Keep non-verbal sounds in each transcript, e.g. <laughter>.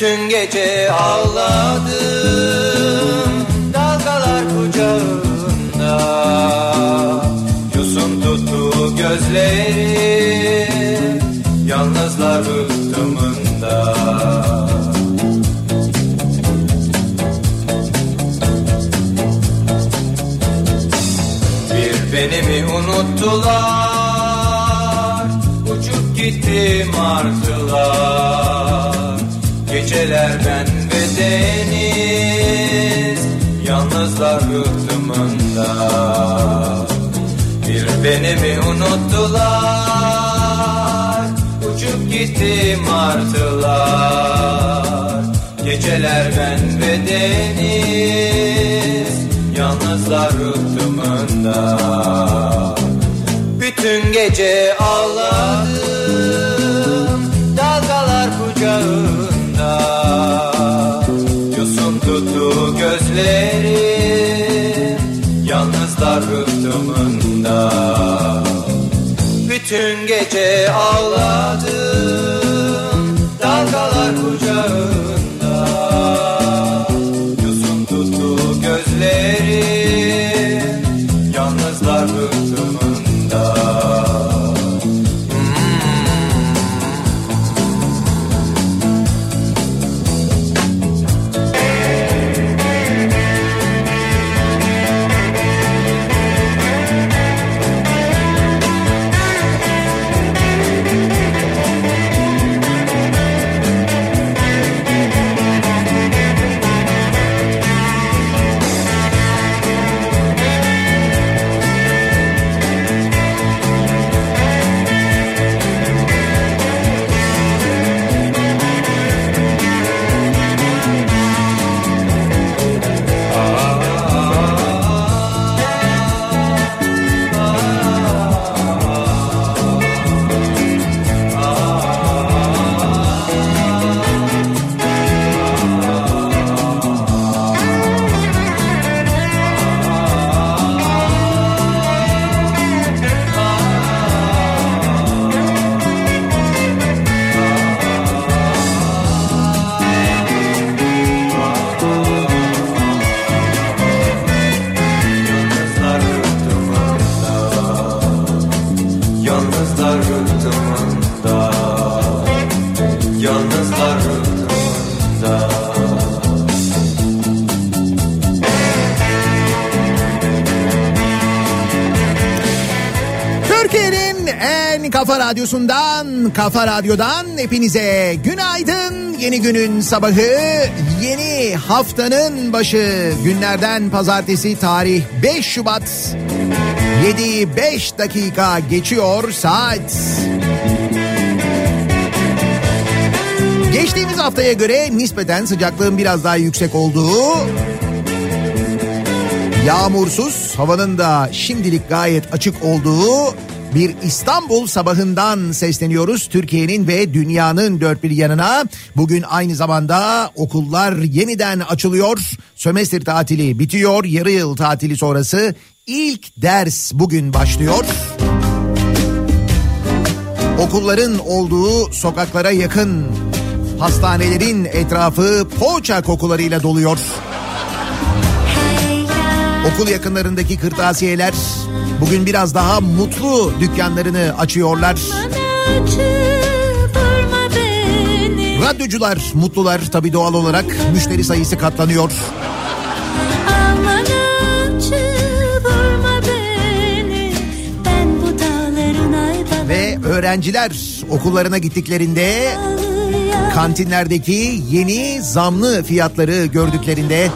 Bütün gece ağladım Dalgalar kucağında. Yosun tuttu gözlerim Yalnızlar rıhtımında Bir beni mi unuttular Uçup gitti martılar Geceler ben ve deniz Yalnızlar rıhtımında Bir beni mi unuttular Uçup gitti martılar Geceler ben ve deniz Yalnızlar rıhtımında Bütün gece ağladım gözlerim Yalnızlar rıhtımında Bütün gece ağladım Dalgalar kucağında kafa radyosundan, kafa radyodan hepinize günaydın, yeni günün sabahı, yeni haftanın başı. Günlerden pazartesi tarih 5 Şubat. 7 5 dakika geçiyor saat. Geçtiğimiz haftaya göre nispeten sıcaklığın biraz daha yüksek olduğu yağmursuz havanın da şimdilik gayet açık olduğu bir İstanbul sabahından sesleniyoruz Türkiye'nin ve dünyanın dört bir yanına. Bugün aynı zamanda okullar yeniden açılıyor. Sömestr tatili bitiyor. Yarı yıl tatili sonrası ilk ders bugün başlıyor. Okulların olduğu sokaklara yakın hastanelerin etrafı poğaça kokularıyla doluyor. Okul yakınlarındaki kırtasiyeler bugün biraz daha mutlu dükkanlarını açıyorlar. Radyocular mutlular tabii doğal olarak müşteri sayısı katlanıyor. Ve öğrenciler okullarına gittiklerinde kantinlerdeki yeni zamlı fiyatları gördüklerinde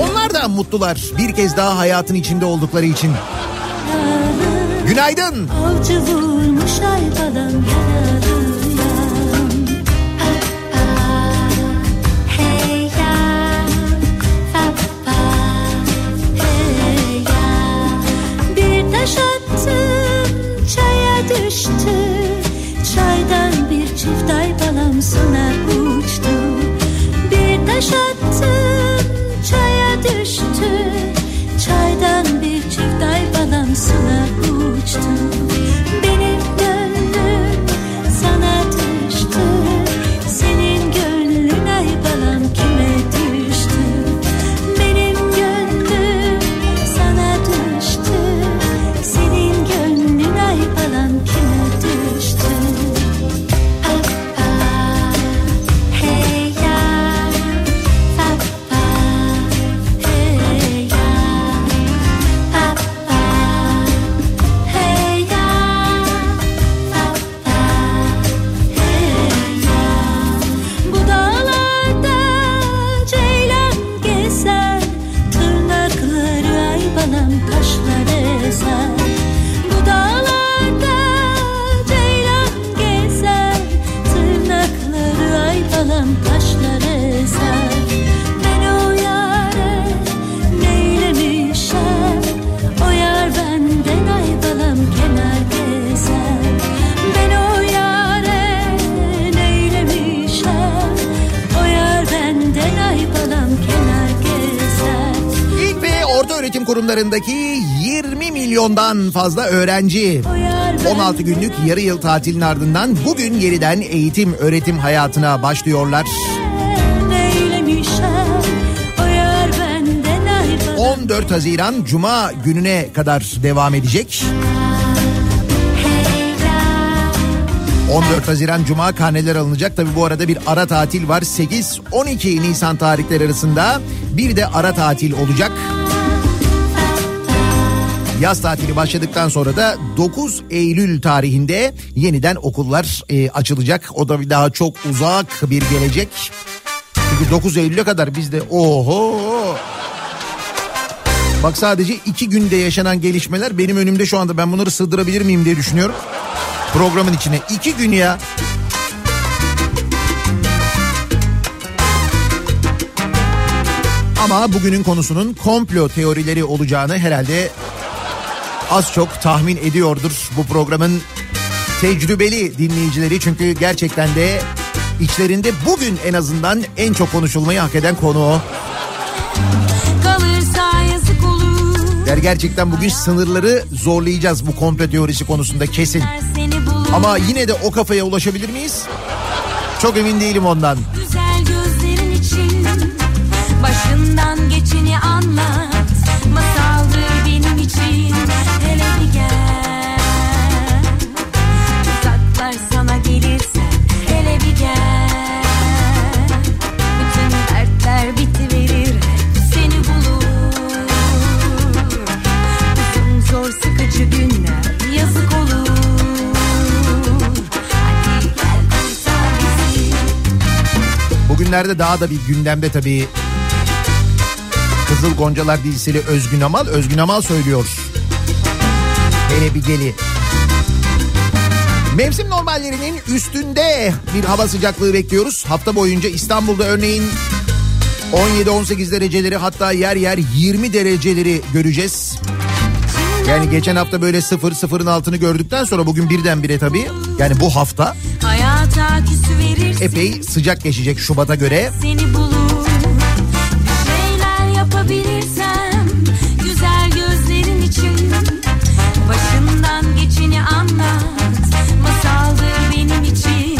onlar da mutlular bir kez daha hayatın içinde oldukları için. Günaydın. Avcı vurmuş ay balam Hey ya, fa fa, hey ya. Bir taş attım çaya düştü Çaydan bir çift ay balam sona uçtu Bir taş attım Çaydan bir çift ay balam sona öğrenci O yar 16 günlük yarı yıl tatilin ardından bugün yeniden eğitim öğretim hayatına başlıyorlar. neylemişem O yar benden ay balam 14 Haziran Cuma gününe kadar devam edecek. 14 Haziran Cuma karneler alınacak. Tabi bu arada bir ara tatil var. 8-12 Nisan tarihleri arasında bir de ara tatil olacak. Yaz tatili başladıktan sonra da 9 Eylül tarihinde yeniden okullar e, açılacak. O da bir daha çok uzak bir gelecek. Çünkü 9 Eylül'e kadar bizde oho Bak sadece iki günde yaşanan gelişmeler benim önümde şu anda ben bunları sığdırabilir miyim diye düşünüyorum. Programın içine iki gün ya. Ama bugünün konusunun komplo teorileri olacağını herhalde az çok tahmin ediyordur bu programın tecrübeli dinleyicileri. Çünkü gerçekten de içlerinde bugün en azından en çok konuşulmayı hak eden konu o. Der gerçekten bugün sınırları zorlayacağız bu komplo teorisi konusunda kesin. Ama yine de o kafaya ulaşabilir miyiz? Çok emin değilim ondan. Güzel bugünlerde daha da bir gündemde tabii. Kızıl Goncalar dizisiyle Özgün Amal. Özgün Amal söylüyor. Hele bir geli. Mevsim normallerinin üstünde bir hava sıcaklığı bekliyoruz. Hafta boyunca İstanbul'da örneğin 17-18 dereceleri hatta yer yer 20 dereceleri göreceğiz. Yani geçen hafta böyle sıfır sıfırın altını gördükten sonra bugün birdenbire tabii yani bu hafta epey sıcak geçecek Şubat'a göre. seni bulur. Şeyler yapabilirsem güzel gözlerin için başından geçeni anlat. Masaldır benim için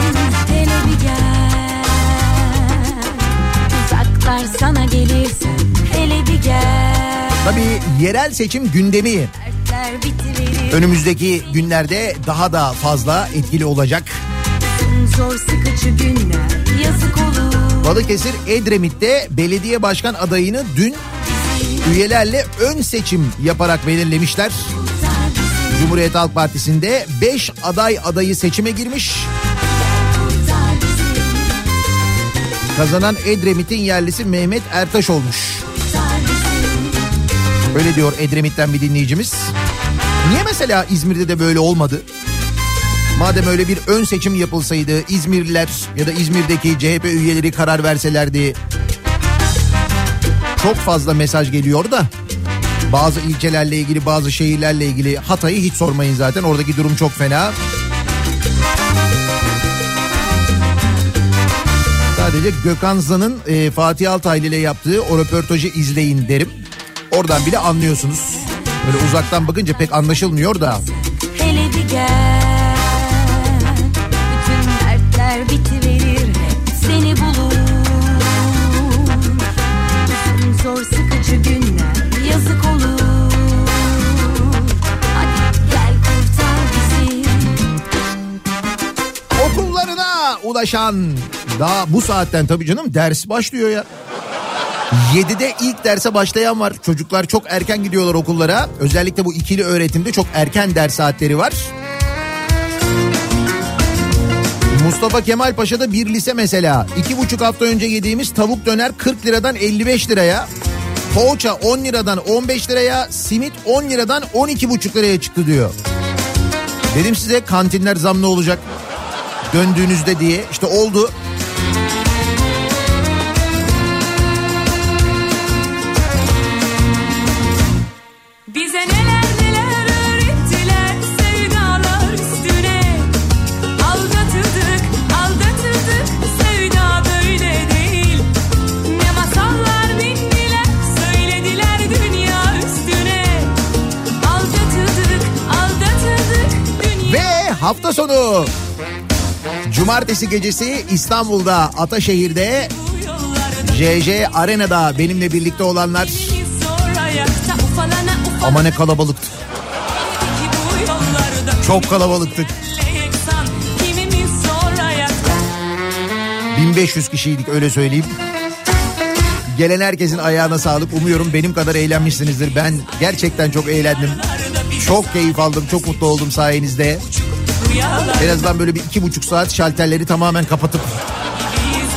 hele bir gel. Uzaklar sana gelirsem hele bir gel. Tabii yerel seçim gündemi. Önümüzdeki günlerde daha da fazla etkili olacak. Balıkesir Edremit'te belediye başkan adayını dün üyelerle ön seçim yaparak belirlemişler. Cumhuriyet Halk Partisi'nde 5 aday adayı seçime girmiş. Kazanan Edremit'in yerlisi Mehmet Ertaş olmuş. Öyle diyor Edremit'ten bir dinleyicimiz. Niye mesela İzmir'de de böyle olmadı? Madem öyle bir ön seçim yapılsaydı İzmirliler ya da İzmir'deki CHP üyeleri karar verselerdi. Çok fazla mesaj geliyor da bazı ilçelerle ilgili bazı şehirlerle ilgili Hatay'ı hiç sormayın zaten oradaki durum çok fena. Sadece Gökhan Zan'ın e, Fatih Altaylı ile yaptığı o röportajı izleyin derim. Oradan bile anlıyorsunuz. Böyle uzaktan bakınca pek anlaşılmıyor da. Hele bir gel bitiverir seni bulur zor sıkıcı günler yazık olur Hadi gel kurtar bizi Okullarına ulaşan daha bu saatten tabii canım ders başlıyor ya. 7'de ilk derse başlayan var. Çocuklar çok erken gidiyorlar okullara. Özellikle bu ikili öğretimde çok erken ders saatleri var. Mustafa Kemal Paşa'da bir lise mesela. iki buçuk hafta önce yediğimiz tavuk döner 40 liradan 55 liraya. Poğaça 10 liradan 15 liraya, simit 10 liradan 12 buçuk liraya çıktı diyor. Dedim size kantinler zamlı olacak döndüğünüzde diye. İşte oldu. Hafta sonu Cumartesi gecesi İstanbul'da Ataşehir'de JJ Arena'da benimle birlikte olanlar ama ne kalabalıktı. Çok kalabalıktık. yeksan kimimiz sonra ayakta 1500 kişiydik öyle söyleyeyim. Gelen herkesin ayağına sağlık. Umuyorum benim kadar eğlenmişsinizdir. Ben gerçekten çok eğlendim. Çok keyif aldım. Çok mutlu oldum sayenizde. rüyalar En azından böyle bir iki buçuk saat şalterleri tamamen kapatıp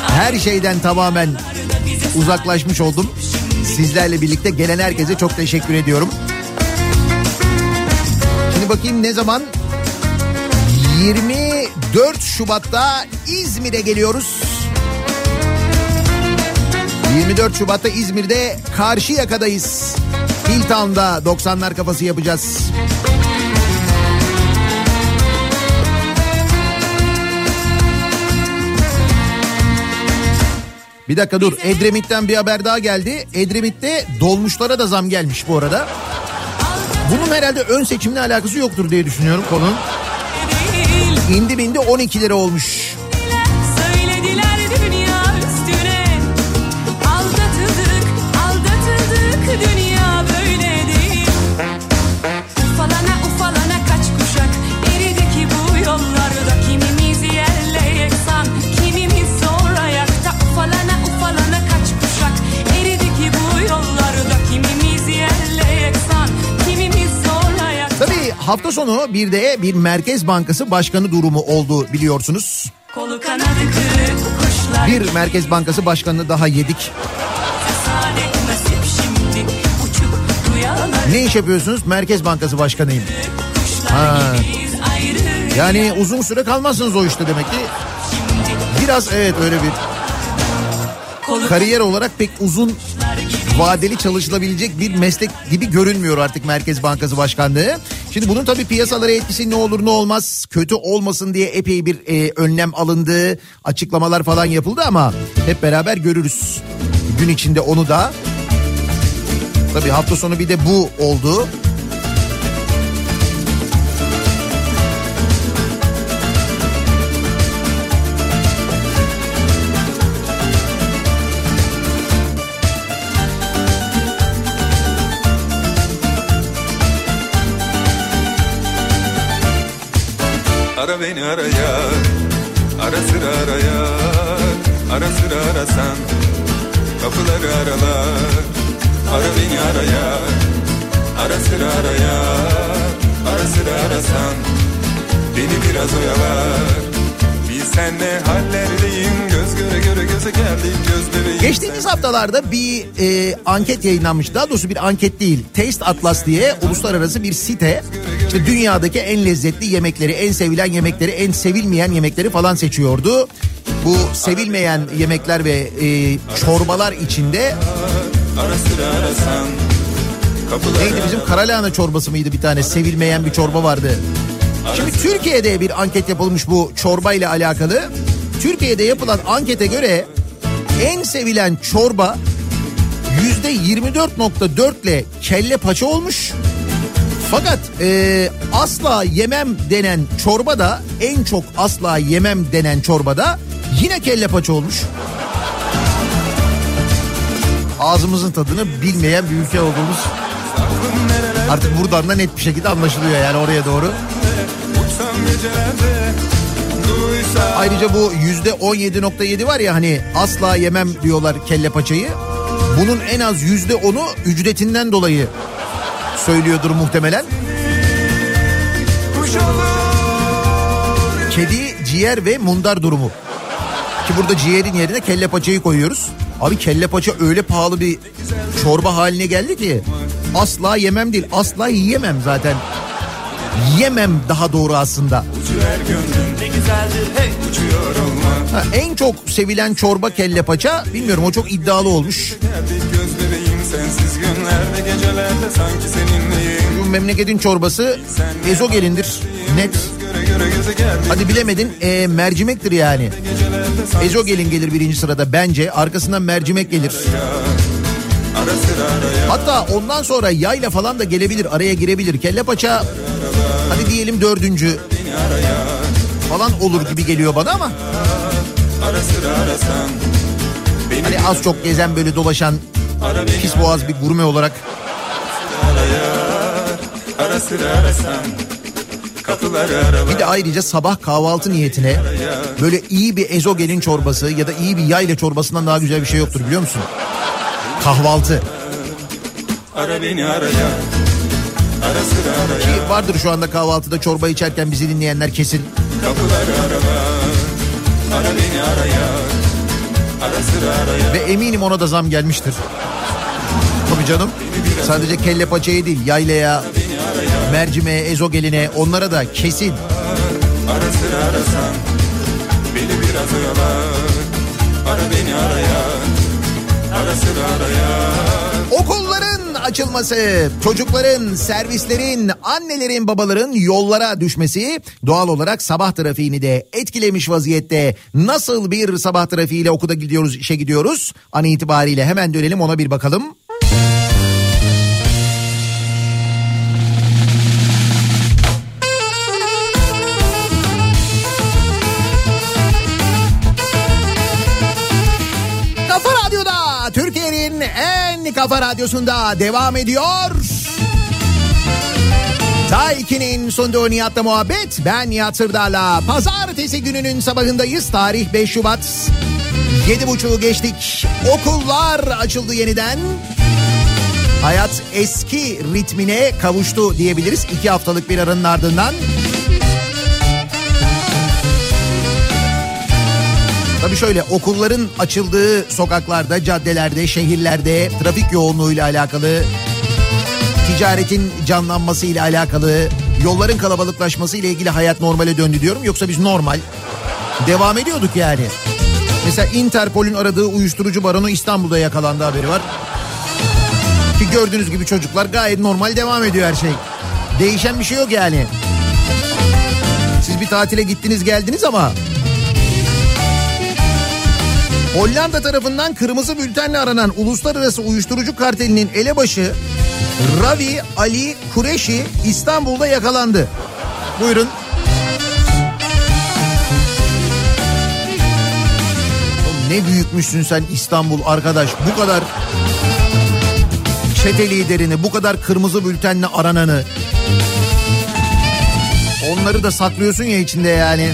her şeyden tamamen uzaklaşmış oldum. Sizlerle birlikte gelen herkese çok teşekkür ediyorum. Şimdi bakayım ne zaman? 24 Şubat'ta İzmir'e geliyoruz. 24 Şubat'ta İzmir'de Karşıyaka'dayız. Hilltown'da 90'lar kafası yapacağız. Bir dakika dur. Edremit'ten bir haber daha geldi. Edremit'te dolmuşlara da zam gelmiş bu arada. Bunun herhalde ön seçimle alakası yoktur diye düşünüyorum konunun. İndi bindi 12 lira olmuş. Hafta sonu bir de bir Merkez Bankası Başkanı durumu oldu biliyorsunuz. Bir Merkez Bankası Başkanı'nı daha yedik. Ne iş yapıyorsunuz? Merkez Bankası Başkanıyım. Ha. Yani uzun süre kalmazsınız o işte demek ki. Biraz evet öyle bir kariyer olarak pek uzun vadeli çalışılabilecek bir meslek gibi görünmüyor artık Merkez Bankası Başkanlığı. Şimdi bunun tabii piyasalara etkisi ne olur ne olmaz kötü olmasın diye epey bir e, önlem alındı. Açıklamalar falan yapıldı ama hep beraber görürüz. Gün içinde onu da. Tabii hafta sonu bir de bu oldu. Ara beni araya. Ara sıra araya. Ara sıra arasan. Kapıları arala. Ara beni araya. Ara sıra araya. Ara sıra arasan. Beni biraz oyalar senle hallerdeyim Göz göre göre göze geldik göz bebeğim Geçtiğimiz haftalarda bir e, anket yayınlanmış. Daha doğrusu bir anket değil. Taste Atlas diye uluslararası bir site. İşte dünyadaki en lezzetli yemekleri, en sevilen yemekleri, en sevilmeyen yemekleri falan seçiyordu. Bu sevilmeyen yemekler ve e, çorbalar içinde Ara sıra arasan Kapıları neydi bizim karalahana çorbası mıydı bir tane sevilmeyen bir çorba vardı. Şimdi Türkiye'de bir anket yapılmış bu çorba ile alakalı. Türkiye'de yapılan ankete göre en sevilen çorba yüzde 24.4 ile kelle paça olmuş. Fakat e, asla yemem denen çorba da en çok asla yemem denen çorba da yine kelle paça olmuş. Ağzımızın tadını bilmeyen bir ülke olduğumuz artık buradan da net bir şekilde anlaşılıyor yani oraya doğru. Ayrıca bu yüzde 17.7 var ya hani asla yemem diyorlar kelle paçayı. Bunun en az yüzde onu ücretinden dolayı söylüyordur muhtemelen. Kedi, ciğer ve mundar durumu. Ki burada ciğerin yerine kelle paçayı koyuyoruz. Abi kelle paça öyle pahalı bir çorba haline geldi ki asla yemem değil asla yiyemem zaten. Yemem daha doğru aslında. Ha, en çok sevilen çorba kelle paça bilmiyorum o çok iddialı olmuş. Bu memleketin çorbası ezogelindir. Net. Hadi bilemedin e, mercimektir yani. Ezogelin gelir birinci sırada bence. Arkasından mercimek gelir. Hatta ondan sonra yayla falan da gelebilir. Araya girebilir. Kelle paça diyelim dördüncü falan olur gibi geliyor bana ama. Hani az çok gezen böyle dolaşan pis boğaz bir gurme olarak Bir de ayrıca sabah kahvaltı niyetine böyle iyi bir ezogelin çorbası ya da iyi bir yayla çorbasından daha güzel bir şey yoktur biliyor musun? Kahvaltı. Ara beni araya Ki vardır şu anda kahvaltıda çorba içerken bizi dinleyenler kesin. Kapıları arala Ara beni araya Ara sıra araya Ve eminim ona da zam gelmiştir. Tabii canım. Sadece kelle paçaya değil yaylaya, mercimeğe, ezogeline onlara da kesin. Ara sıra arasan Beni biraz oyalar Ara beni araya Ara sıra araya Okulların açılması, çocukların, servislerin, annelerin, babaların yollara düşmesi doğal olarak sabah trafiğini de etkilemiş vaziyette. Nasıl bir sabah trafiğiyle okula gidiyoruz, işe gidiyoruz? An itibariyle hemen dönelim ona bir bakalım. En kafa radyosunda devam ediyor. Tayki'nin sunduğu Nihat'la muhabbet. Ben Nihat Sırdar'la. Pazartesi gününün sabahındayız. Tarih 5 Şubat. Yedi buçuğu geçtik. Okullar açıldı yeniden. Hayat eski ritmine kavuştu diyebiliriz. İki haftalık bir aranın ardından. Tabii şöyle okulların açıldığı sokaklarda, caddelerde, şehirlerde trafik yoğunluğuyla alakalı, ticaretin canlanması ile alakalı, yolların kalabalıklaşması ile ilgili hayat normale döndü diyorum. Yoksa biz normal devam ediyorduk yani. Mesela Interpol'ün aradığı uyuşturucu baronu İstanbul'da yakalandı haberi var. Ki gördüğünüz gibi çocuklar gayet normal devam ediyor her şey. Değişen bir şey yok yani. Siz bir tatile gittiniz geldiniz ama Hollanda tarafından kırmızı bültenle aranan uluslararası uyuşturucu kartelinin elebaşı Ravi Ali Kureşi İstanbul'da yakalandı. Buyurun. Ne büyükmüşsün sen İstanbul arkadaş. Bu kadar çete liderini, bu kadar kırmızı bültenle arananı. Onları da saklıyorsun ya içinde yani.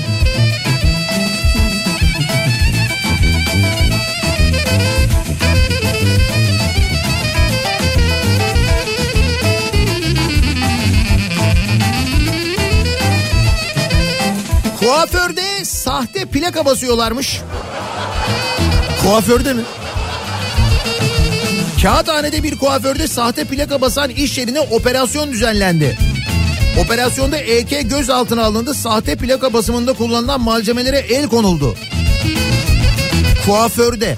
Kuaförde sahte plaka basıyorlarmış. Kuaförde mi? Kağıthane'de bir kuaförde sahte plaka basan iş yerine operasyon düzenlendi. Operasyonda EK gözaltına alındı. Sahte plaka basımında kullanılan malzemelere el konuldu. Kuaförde.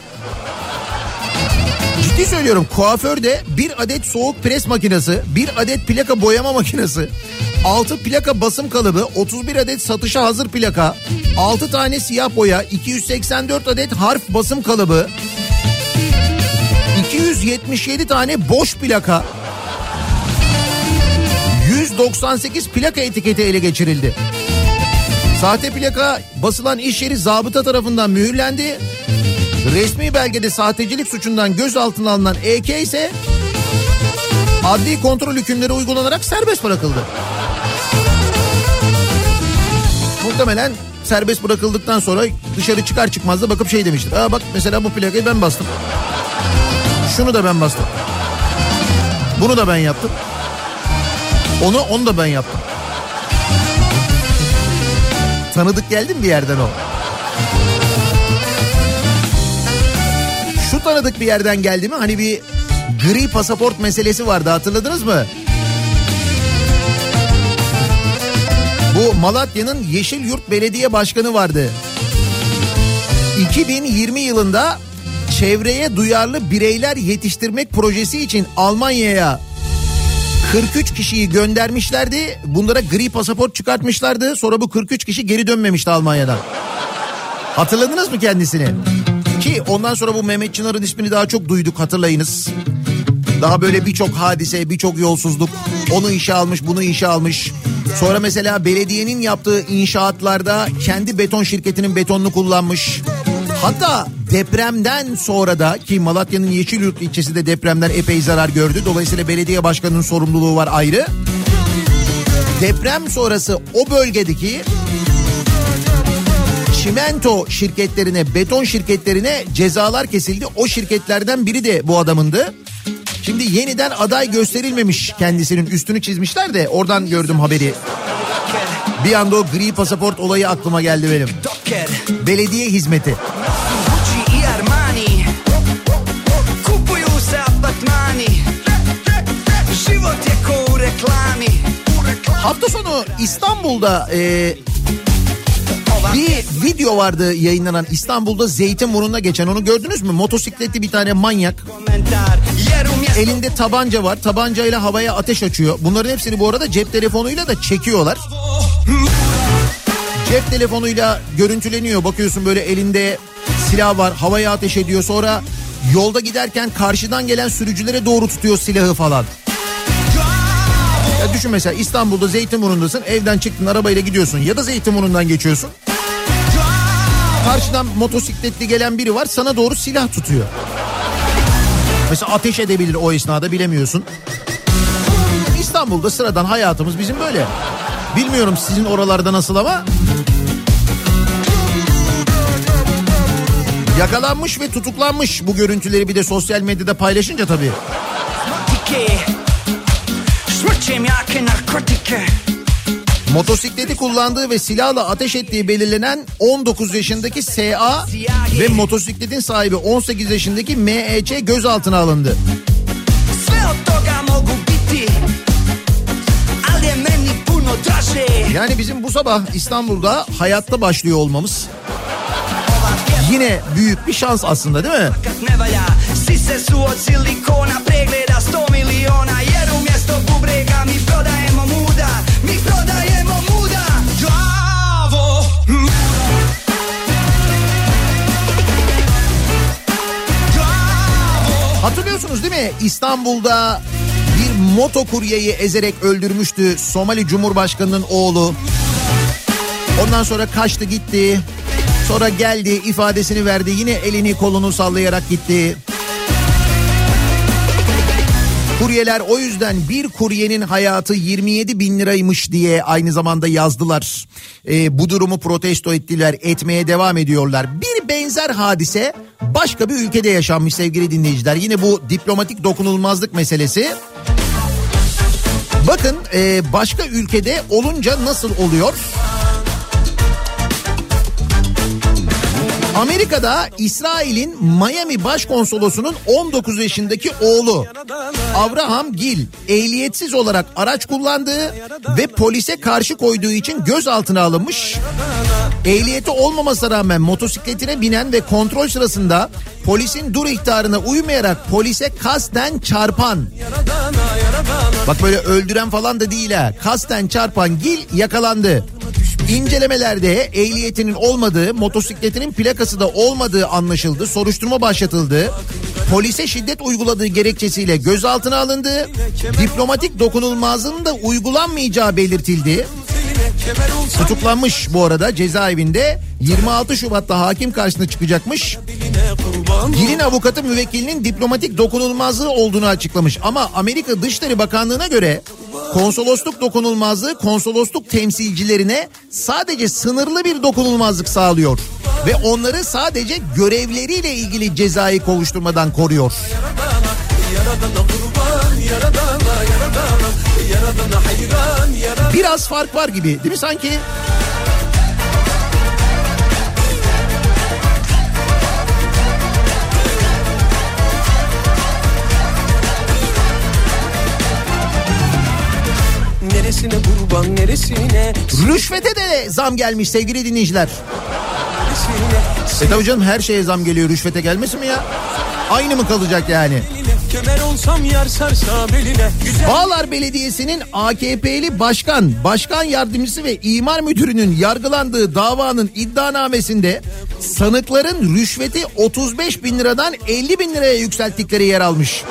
Ciddi söylüyorum kuaförde bir adet soğuk pres makinesi, bir adet plaka boyama makinesi, 6 plaka basım kalıbı, 31 adet satışa hazır plaka, 6 tane siyah boya, 284 adet harf basım kalıbı, 277 tane boş plaka, 198 plaka etiketi ele geçirildi. Sahte plaka basılan iş yeri zabıta tarafından mühürlendi. Resmi belgede sahtecilik suçundan gözaltına alınan EK ise adli kontrol hükümleri uygulanarak serbest bırakıldı. Muhtemelen serbest bırakıldıktan sonra dışarı çıkar çıkmaz da bakıp şey demiştir. Aa bak mesela bu plakayı ben bastım. Şunu da ben bastım. Bunu da ben yaptım. Onu onu da ben yaptım. Tanıdık geldi bir yerden o? Şu tanıdık bir yerden geldi mi? Hani bir gri pasaport meselesi vardı hatırladınız mı? Bu Malatya'nın Yeşil Yurt Belediye Başkanı vardı. 2020 yılında çevreye duyarlı bireyler yetiştirmek projesi için Almanya'ya 43 kişiyi göndermişlerdi. Bunlara gri pasaport çıkartmışlardı. Sonra bu 43 kişi geri dönmemişti Almanya'dan. Hatırladınız mı kendisini? Ki ondan sonra bu Mehmet Çınar'ın ismini daha çok duyduk hatırlayınız. Daha böyle birçok hadise, birçok yolsuzluk. Onu işe almış, bunu işe almış. Sonra mesela belediyenin yaptığı inşaatlarda kendi beton şirketinin betonunu kullanmış. Hatta depremden sonra da ki Malatya'nın Yeşilyurt ilçesi de depremden epey zarar gördü. Dolayısıyla belediye başkanının sorumluluğu var ayrı. Deprem sonrası o bölgedeki çimento şirketlerine, beton şirketlerine cezalar kesildi. O şirketlerden biri de bu adamındı. Şimdi yeniden aday gösterilmemiş kendisinin üstünü çizmişler de oradan gördüm haberi. Bir anda o gri pasaport olayı aklıma geldi benim. Belediye hizmeti. Hafta sonu İstanbul'da e, bir video vardı yayınlanan İstanbul'da Zeytinburnu'na geçen onu gördünüz mü? Motosikletli bir tane manyak elinde tabanca var tabancayla havaya ateş açıyor. Bunların hepsini bu arada cep telefonuyla da çekiyorlar. Cep telefonuyla görüntüleniyor bakıyorsun böyle elinde silah var havaya ateş ediyor sonra yolda giderken karşıdan gelen sürücülere doğru tutuyor silahı falan. Ya düşün mesela İstanbul'da Zeytinburnu'ndasın evden çıktın arabayla gidiyorsun ya da Zeytinburnu'ndan geçiyorsun. Karşıdan motosikletli gelen biri var sana doğru silah tutuyor. Mesela ateş edebilir o esnada bilemiyorsun. İstanbul'da sıradan hayatımız bizim böyle. Bilmiyorum sizin oralarda nasıl ama. Yakalanmış ve tutuklanmış bu görüntüleri bir de sosyal medyada paylaşınca tabii. Motosikleti kullandığı ve silahla ateş ettiği belirlenen 19 yaşındaki SA ve motosikletin sahibi 18 yaşındaki MEC gözaltına alındı. Yani bizim bu sabah İstanbul'da hayatta başlıyor olmamız yine büyük bir şans aslında değil mi? Hatırlıyorsunuz değil mi? İstanbul'da bir motokuryeyi ezerek öldürmüştü Somali Cumhurbaşkanı'nın oğlu. Ondan sonra kaçtı gitti. Sonra geldi ifadesini verdi. Yine elini kolunu sallayarak gitti. Kuryeler o yüzden bir kuryenin hayatı 27 bin liraymış diye aynı zamanda yazdılar. Ee, bu durumu protesto ettiler, etmeye devam ediyorlar. Bir benzer hadise başka bir ülkede yaşanmış sevgili dinleyiciler. Yine bu diplomatik dokunulmazlık meselesi. Bakın e, başka ülkede olunca nasıl oluyor? Amerika'da İsrail'in Miami Başkonsolosu'nun 19 yaşındaki oğlu Abraham Gil ehliyetsiz olarak araç kullandığı ve polise karşı koyduğu için gözaltına alınmış. Ehliyeti olmamasına rağmen motosikletine binen ve kontrol sırasında polisin dur ihtarına uymayarak polise kasten çarpan Bak böyle öldüren falan da değil ha. Kasten çarpan Gil yakalandı. İncelemelerde ehliyetinin olmadığı, motosikletinin plakası da olmadığı anlaşıldı. Soruşturma başlatıldı. Polise şiddet uyguladığı gerekçesiyle gözaltına alındı. Diplomatik dokunulmazlığın da uygulanmayacağı belirtildi. Tutuklanmış bu arada cezaevinde 26 Şubat'ta hakim karşısına çıkacakmış. Gil'in avukatı müvekkilinin diplomatik dokunulmazlığı olduğunu açıklamış. Ama Amerika Dışişleri Bakanlığı'na göre konsolosluk dokunulmazlığı konsolosluk temsilcilerine sadece sınırlı bir dokunulmazlık sağlıyor. Ve onları sadece görevleriyle ilgili cezai kovuşturmadan koruyor. Biraz fark var gibi değil mi sanki? Kurban neresine Rüşvete de zam gelmiş sevgili dinleyiciler. Neresine E tabii canım her şeye zam geliyor rüşvete gelmesin mi ya? Aynı mı kalacak yani? Beline kemer olsam yar sarsa beline Güzel Bağlar Belediyesi'nin AKP'li başkan, başkan yardımcısı ve imar müdürünün yargılandığı davanın iddianamesinde sanıkların rüşveti 35 bin liradan 50 bin liraya yükselttikleri yer almış.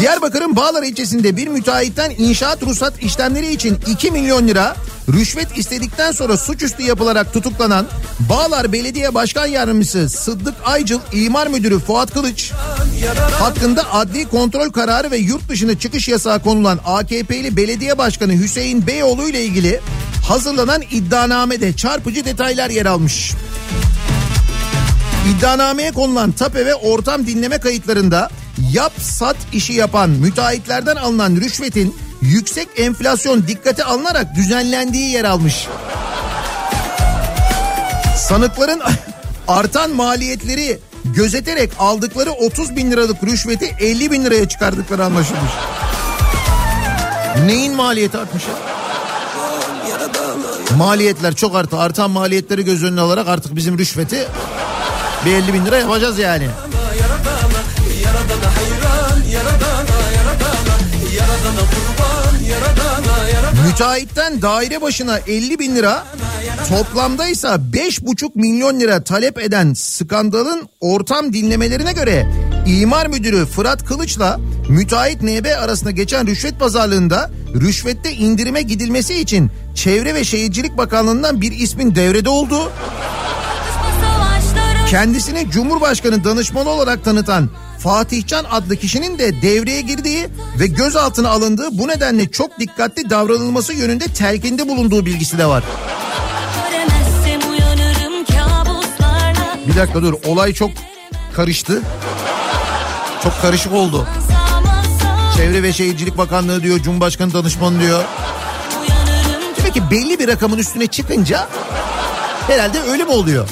Diyarbakır'ın Bağlar ilçesinde bir müteahhitten inşaat ruhsat işlemleri için 2 milyon lira rüşvet istedikten sonra suçüstü yapılarak tutuklanan Bağlar Belediye Başkan Yardımcısı Sıddık Aycıl İmar Müdürü Fuat Kılıç hakkında adli kontrol kararı ve yurt dışına çıkış yasağı konulan AKP'li belediye başkanı Hüseyin Beyoğlu ile ilgili hazırlanan iddianamede çarpıcı detaylar yer almış. İddianameye konulan tape ve ortam dinleme kayıtlarında yap sat işi yapan müteahhitlerden alınan rüşvetin yüksek enflasyon dikkate alınarak düzenlendiği yer almış. Sanıkların <laughs> artan maliyetleri gözeterek aldıkları 30 bin liralık rüşveti 50 bin liraya çıkardıkları anlaşılmış. Neyin maliyeti artmış ya? Maliyetler çok arttı. Artan maliyetleri göz önüne alarak artık bizim rüşveti bir 50 bin lira yapacağız yani. Yaradana Müteahhitten daire başına 50 bin lira toplamdaysa 5,5 milyon lira talep eden skandalın ortam dinlemelerine göre imar müdürü Fırat Kılıç'la müteahhit NB arasında geçen rüşvet pazarlığında rüşvette indirime gidilmesi için Çevre ve Şehircilik Bakanlığı'ndan bir ismin devrede olduğu kendisini Cumhurbaşkanı danışmanı olarak tanıtan Fatihcan adlı kişinin de devreye girdiği ve gözaltına alındığı bu nedenle çok dikkatli davranılması yönünde telkinde bulunduğu bilgisi de var. Bir dakika dur olay çok karıştı. Çok karışık oldu. Çevre ve Şehircilik Bakanlığı diyor, Cumhurbaşkanı danışmanı diyor. Demek ki belli bir rakamın üstüne çıkınca herhalde öyle mi oluyor?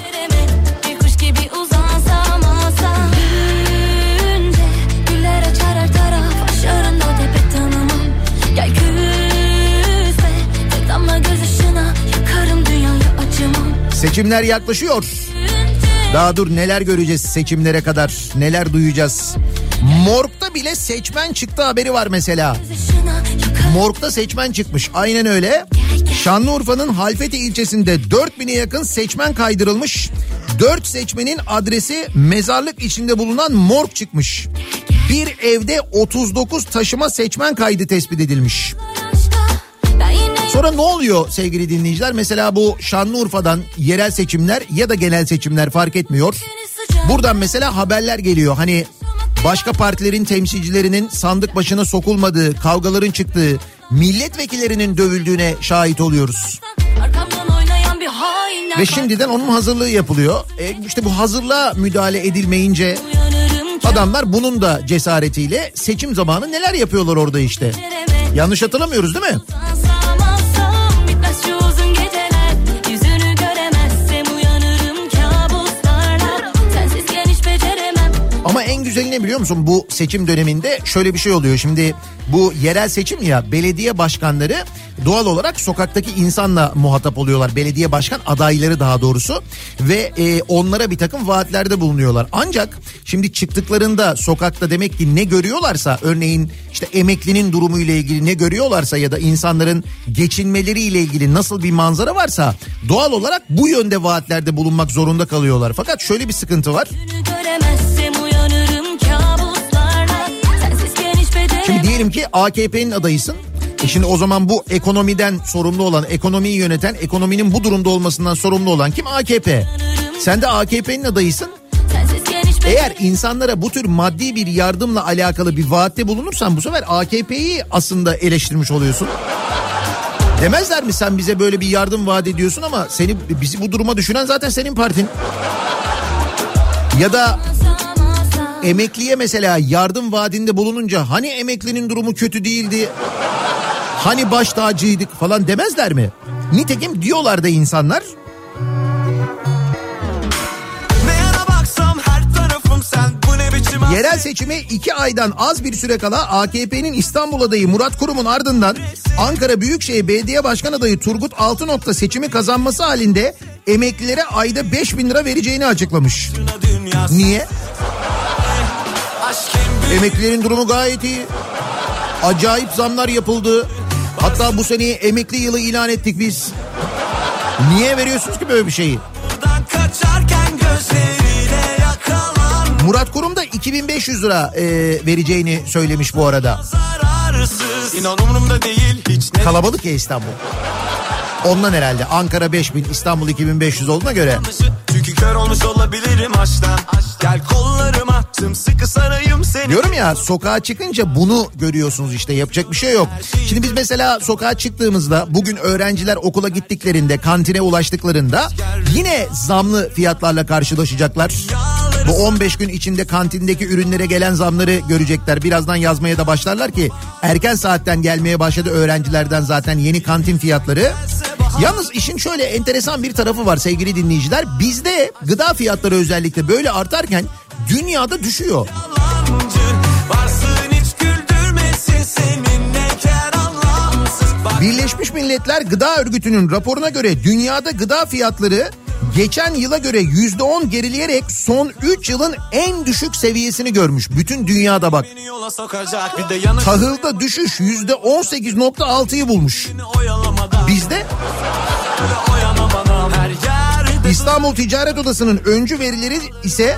Seçimler yaklaşıyor. Daha dur neler göreceğiz seçimlere kadar, neler duyacağız. Morgda bile seçmen çıktı haberi var mesela. Morgda seçmen çıkmış aynen öyle. Şanlıurfa'nın Halfeti ilçesinde 4000'e yakın seçmen kaydırılmış. 4 seçmenin adresi mezarlık içinde bulunan morg çıkmış. Bir evde 39 taşıma seçmen kaydı tespit edilmiş. Sonra ne oluyor sevgili dinleyiciler? Mesela bu Şanlıurfa'dan yerel seçimler ya da genel seçimler fark etmiyor. Buradan mesela haberler geliyor. Hani başka partilerin temsilcilerinin sandık başına sokulmadığı, kavgaların çıktığı, milletvekillerinin dövüldüğüne şahit oluyoruz. Ve şimdiden onun hazırlığı yapılıyor. E işte bu hazırlığa müdahale edilmeyince adamlar bunun da cesaretiyle seçim zamanı neler yapıyorlar orada işte. Yanlış hatırlamıyoruz değil mi? Ne biliyor musun? Bu seçim döneminde şöyle bir şey oluyor. Şimdi bu yerel seçim ya belediye başkanları doğal olarak sokaktaki insanla muhatap oluyorlar. Belediye başkan adayları daha doğrusu ve e, onlara bir takım vaatlerde bulunuyorlar. Ancak şimdi çıktıklarında sokakta demek ki ne görüyorlarsa örneğin işte emeklinin durumu ile ilgili ne görüyorlarsa ya da insanların geçinmeleri ile ilgili nasıl bir manzara varsa doğal olarak bu yönde vaatlerde bulunmak zorunda kalıyorlar. Fakat şöyle bir sıkıntı var. Yüzünü diyelim ki AKP'nin adayısın. E şimdi o zaman bu ekonomiden sorumlu olan, ekonomiyi yöneten, ekonominin bu durumda olmasından sorumlu olan kim? AKP. Sen de AKP'nin adayısın. Eğer insanlara bu tür maddi bir yardımla alakalı bir vaatte bulunursan bu sefer AKP'yi aslında eleştirmiş oluyorsun. Demezler mi sen bize böyle bir yardım vaat ediyorsun ama seni bizi bu duruma düşüren zaten senin partin. Ya da emekliye mesela yardım vaadinde bulununca hani emeklinin durumu kötü değildi? Hani baş tacıydık falan demezler mi? Nitekim diyorlar da insanlar. Yerel seçime iki aydan az bir süre kala AKP'nin İstanbul adayı Murat Kurum'un ardından Ankara Büyükşehir Belediye Başkan adayı Turgut Altınok'ta seçimi kazanması halinde emeklilere ayda 5 bin lira vereceğini açıklamış. Niye? Emeklilerin durumu gayet iyi. Acayip zamlar yapıldı. Hatta bu seneyi emekli yılı ilan ettik biz. Niye veriyorsunuz ki böyle bir şeyi? Murat Kurum da 2500 lira e, vereceğini söylemiş bu arada. zararsız İnan umurumda değil hiç Kalabalık ya İstanbul. Ondan herhalde Ankara 5000 İstanbul 2500 olduğuna göre. Çünkü kör olmuş olabilirim aşktan Gel kollarıma sımsıkı sarayım seni Diyorum ya sokağa çıkınca bunu görüyorsunuz işte yapacak bir şey yok. Şimdi biz mesela sokağa çıktığımızda bugün öğrenciler okula gittiklerinde kantine ulaştıklarında yine zamlı fiyatlarla karşılaşacaklar. Bu 15 gün içinde kantindeki ürünlere gelen zamları görecekler. Birazdan yazmaya da başlarlar ki erken saatten gelmeye başladı öğrencilerden zaten yeni kantin fiyatları. Yalnız işin şöyle enteresan bir tarafı var sevgili dinleyiciler. Bizde gıda fiyatları özellikle böyle artarken dünyada düşüyor. Birleşmiş Milletler Gıda Örgütü'nün raporuna göre dünyada gıda fiyatları geçen yıla göre %10 gerileyerek son 3 yılın en düşük seviyesini görmüş. Bütün dünyada bak. Tahılda düşüş %18.6'yı bulmuş. Bizde İstanbul Ticaret Odası'nın öncü verileri ise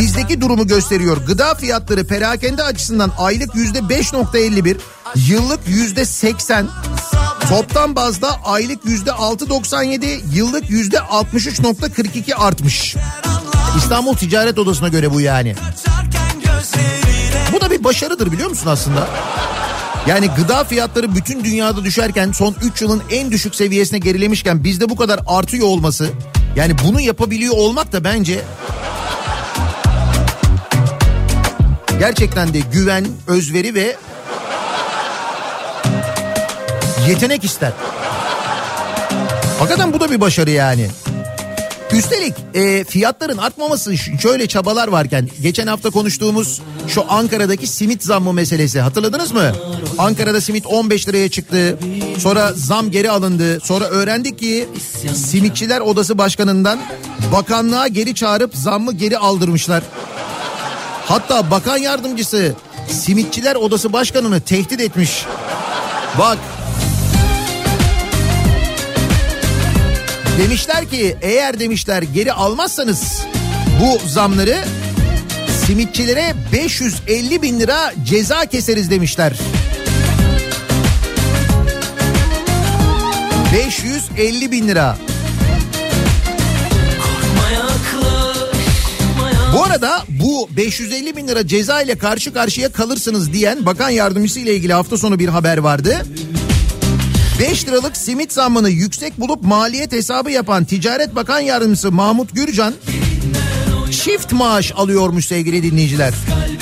bizdeki durumu gösteriyor. Gıda fiyatları perakende açısından aylık %5.51, yıllık %80, toptan bazda aylık %6.97, yıllık %63.42 artmış. İstanbul Ticaret Odası'na göre bu yani. Bu da bir başarıdır biliyor musun aslında? Yani gıda fiyatları bütün dünyada düşerken son 3 yılın en düşük seviyesine gerilemişken bizde bu kadar artıyor olması yani bunu yapabiliyor olmak da bence gerçekten de güven, özveri ve Yetenek ister. Hakikaten bu da bir başarı yani. Üstelik e, fiyatların artmaması şöyle çabalar varken geçen hafta konuştuğumuz şu Ankara'daki simit zammı meselesi hatırladınız mı? Ankara'da simit 15 liraya çıktı. Sonra zam geri alındı. Sonra öğrendik ki Simitçiler Odası Başkanı'ndan bakanlığa geri çağırıp zammı geri aldırmışlar. Hatta bakan yardımcısı Simitçiler Odası Başkanı'nı tehdit etmiş. Bak Demişler ki eğer demişler geri almazsanız bu zamları simitçilere 550 bin lira ceza keseriz demişler. 550 bin lira. Bu arada bu 550 bin lira ceza ile karşı karşıya kalırsınız diyen bakan yardımcısı ile ilgili hafta sonu bir haber vardı. 5 liralık simit zammını yüksek bulup maliyet hesabı yapan Ticaret Bakan Yardımcısı Mahmut Gürcan çift maaş alıyormuş sevgili dinleyiciler.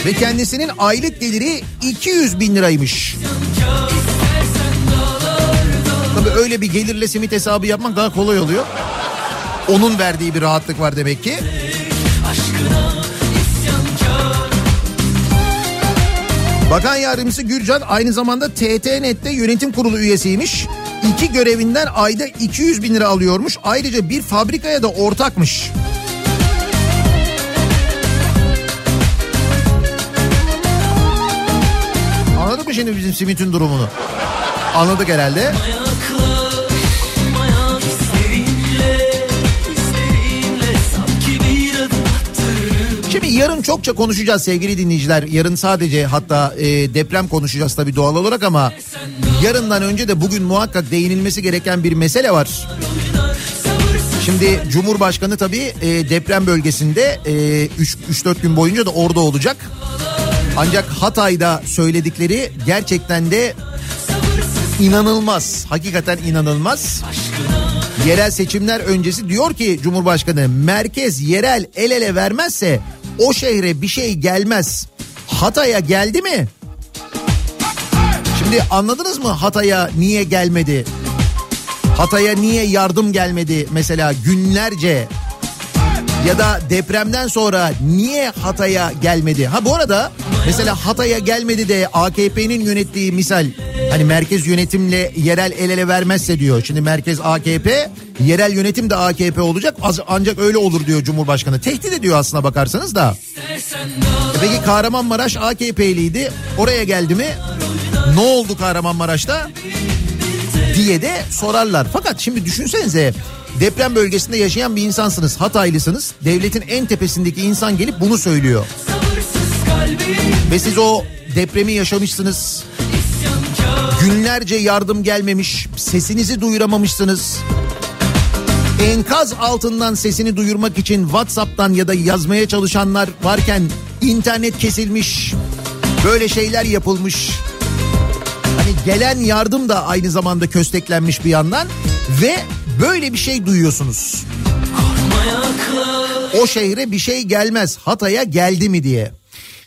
Ve kendisinin aylık geliri 200 bin liraymış. Tabii öyle bir gelirle simit hesabı yapmak daha kolay oluyor. Onun verdiği bir rahatlık var demek ki. Bakan Yardımcısı Gürcan aynı zamanda TTNet'te yönetim kurulu üyesiymiş. İki görevinden ayda 200 bin lira alıyormuş. Ayrıca bir fabrikaya da ortakmış. Anladık mı şimdi bizim simitin durumunu? Anladık herhalde. Şimdi yarın çokça konuşacağız sevgili dinleyiciler. Yarın sadece hatta e, deprem konuşacağız tabii doğal olarak ama yarından önce de bugün muhakkak değinilmesi gereken bir mesele var. Şimdi Cumhurbaşkanı tabii e, deprem bölgesinde e, 3-4 gün boyunca da orada olacak. Ancak Hatay'da söyledikleri gerçekten de inanılmaz. Hakikaten inanılmaz. Yerel seçimler öncesi diyor ki Cumhurbaşkanı merkez yerel el ele vermezse o şehre bir şey gelmez. Hatay'a geldi mi? Şimdi anladınız mı Hatay'a niye gelmedi? Hatay'a niye yardım gelmedi mesela günlerce? Ya da depremden sonra niye Hatay'a gelmedi? Ha bu arada mesela Hatay'a gelmedi de AKP'nin yönettiği misal hani merkez yönetimle yerel el ele vermezse diyor. Şimdi merkez AKP, yerel yönetim de AKP olacak ancak öyle olur diyor Cumhurbaşkanı. Tehdit ediyor aslına bakarsanız da. E Peki Kahramanmaraş AKP'liydi. Oraya geldi mi? Ne oldu Kahramanmaraş'ta? diye de sorarlar. Fakat şimdi düşünsenize deprem bölgesinde yaşayan bir insansınız. Hataylısınız. Devletin en tepesindeki insan gelip bunu söylüyor. Ve siz o depremi yaşamışsınız. Günlerce yardım gelmemiş. Sesinizi duyuramamışsınız. Enkaz altından sesini duyurmak için WhatsApp'tan ya da yazmaya çalışanlar varken internet kesilmiş. Böyle şeyler yapılmış. Hani gelen yardım da aynı zamanda kösteklenmiş bir yandan ve böyle bir şey duyuyorsunuz. O şehre bir şey gelmez. Hatay'a geldi mi diye.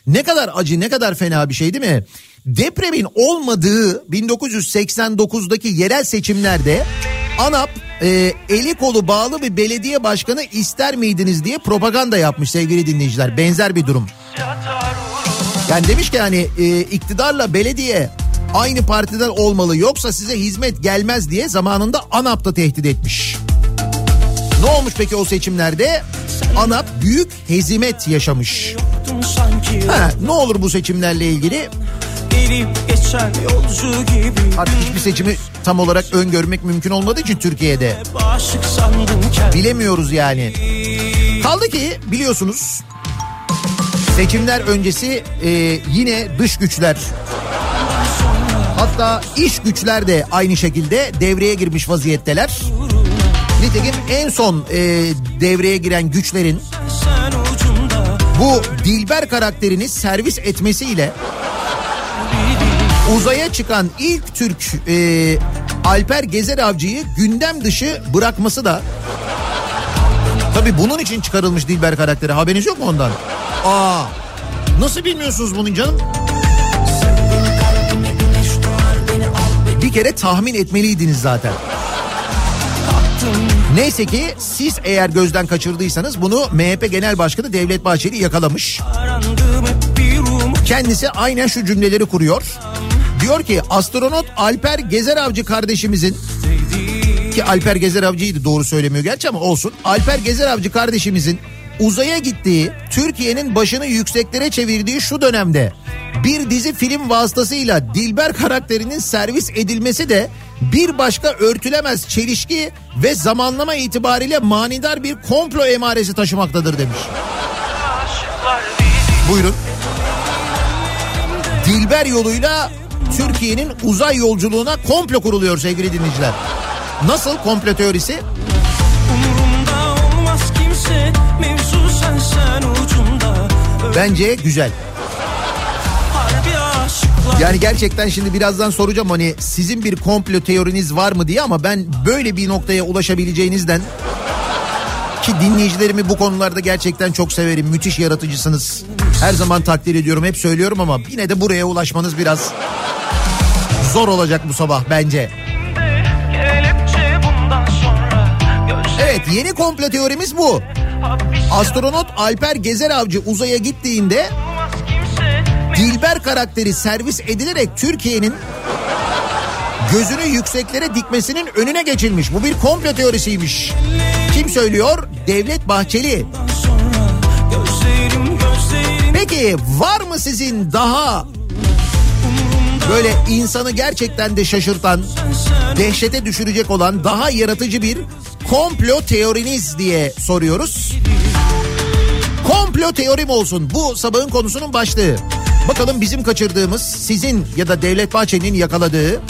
Ne kadar acı, ne kadar fena bir şey değil mi? Depremin olmadığı 1989'daki yerel seçimlerde ANAP e, eli kolu bağlı bir belediye başkanı ister miydiniz diye propaganda yapmış sevgili dinleyiciler. Benzer bir durum. Yani demiş ki hani e, iktidarla belediye aynı partiden olmalı yoksa size hizmet gelmez diye zamanında ANAP da tehdit etmiş. Ne olmuş peki o seçimlerde? ANAP büyük hezimet yaşamış. Ha, ne olur bu seçimlerle ilgili? Artık hiçbir seçimi tam olarak öngörmek mümkün olmadığı için Türkiye'de. Bilemiyoruz yani. Kaldı ki biliyorsunuz seçimler öncesi e, yine dış güçler hatta iş güçler de aynı şekilde devreye girmiş vaziyetteler. Nitekim en son e, devreye giren güçlerin bu Dilber karakterini servis etmesiyle uzaya çıkan ilk Türk e, Alper Gezer Avcı'yı gündem dışı bırakması da tabii bunun için çıkarılmış Dilber karakteri haberiniz yok mu ondan? Aa nasıl bilmiyorsunuz bunun canım? Bir kere tahmin etmeliydiniz zaten. Neyse ki siz eğer gözden kaçırdıysanız bunu MHP Genel Başkanı Devlet Bahçeli yakalamış. Kendisi aynen şu cümleleri kuruyor. Diyor ki astronot Alper Gezer Avcı kardeşimizin ki Alper Gezer Avcı'ydı doğru söylemiyor gerçi ama olsun. Alper Gezer Avcı kardeşimizin uzaya gittiği, Türkiye'nin başını yükseklere çevirdiği şu dönemde bir dizi film vasıtasıyla Dilber karakterinin servis edilmesi de bir başka örtülemez çelişki ve zamanlama itibariyle manidar bir komplo emaresi taşımaktadır demiş. Buyurun. Dilber yoluyla Türkiye'nin uzay yolculuğuna komplo kuruluyor sevgili dinleyiciler. Nasıl komplo teorisi? kimse Bence güzel. Yani gerçekten şimdi birazdan soracağım hani sizin bir komplo teoriniz var mı diye ama ben böyle bir noktaya ulaşabileceğinizden ki dinleyicilerimi bu konularda gerçekten çok severim. Müthiş yaratıcısınız. Her zaman takdir ediyorum hep söylüyorum ama yine de buraya ulaşmanız biraz zor olacak bu sabah bence. Evet yeni komplo teorimiz bu. Astronot Alper Gezer Avcı uzaya gittiğinde Dilber karakteri servis edilerek Türkiye'nin gözünü yükseklere dikmesinin önüne geçilmiş. Bu bir komplo teorisiymiş. Kim söylüyor? Devlet Bahçeli. Peki var mı sizin daha böyle insanı gerçekten de şaşırtan, dehşete düşürecek olan daha yaratıcı bir komplo teoriniz diye soruyoruz. Komplo teorim olsun bu sabahın konusunun başlığı. Bakalım bizim kaçırdığımız sizin ya da Devlet Bahçeli'nin yakaladığı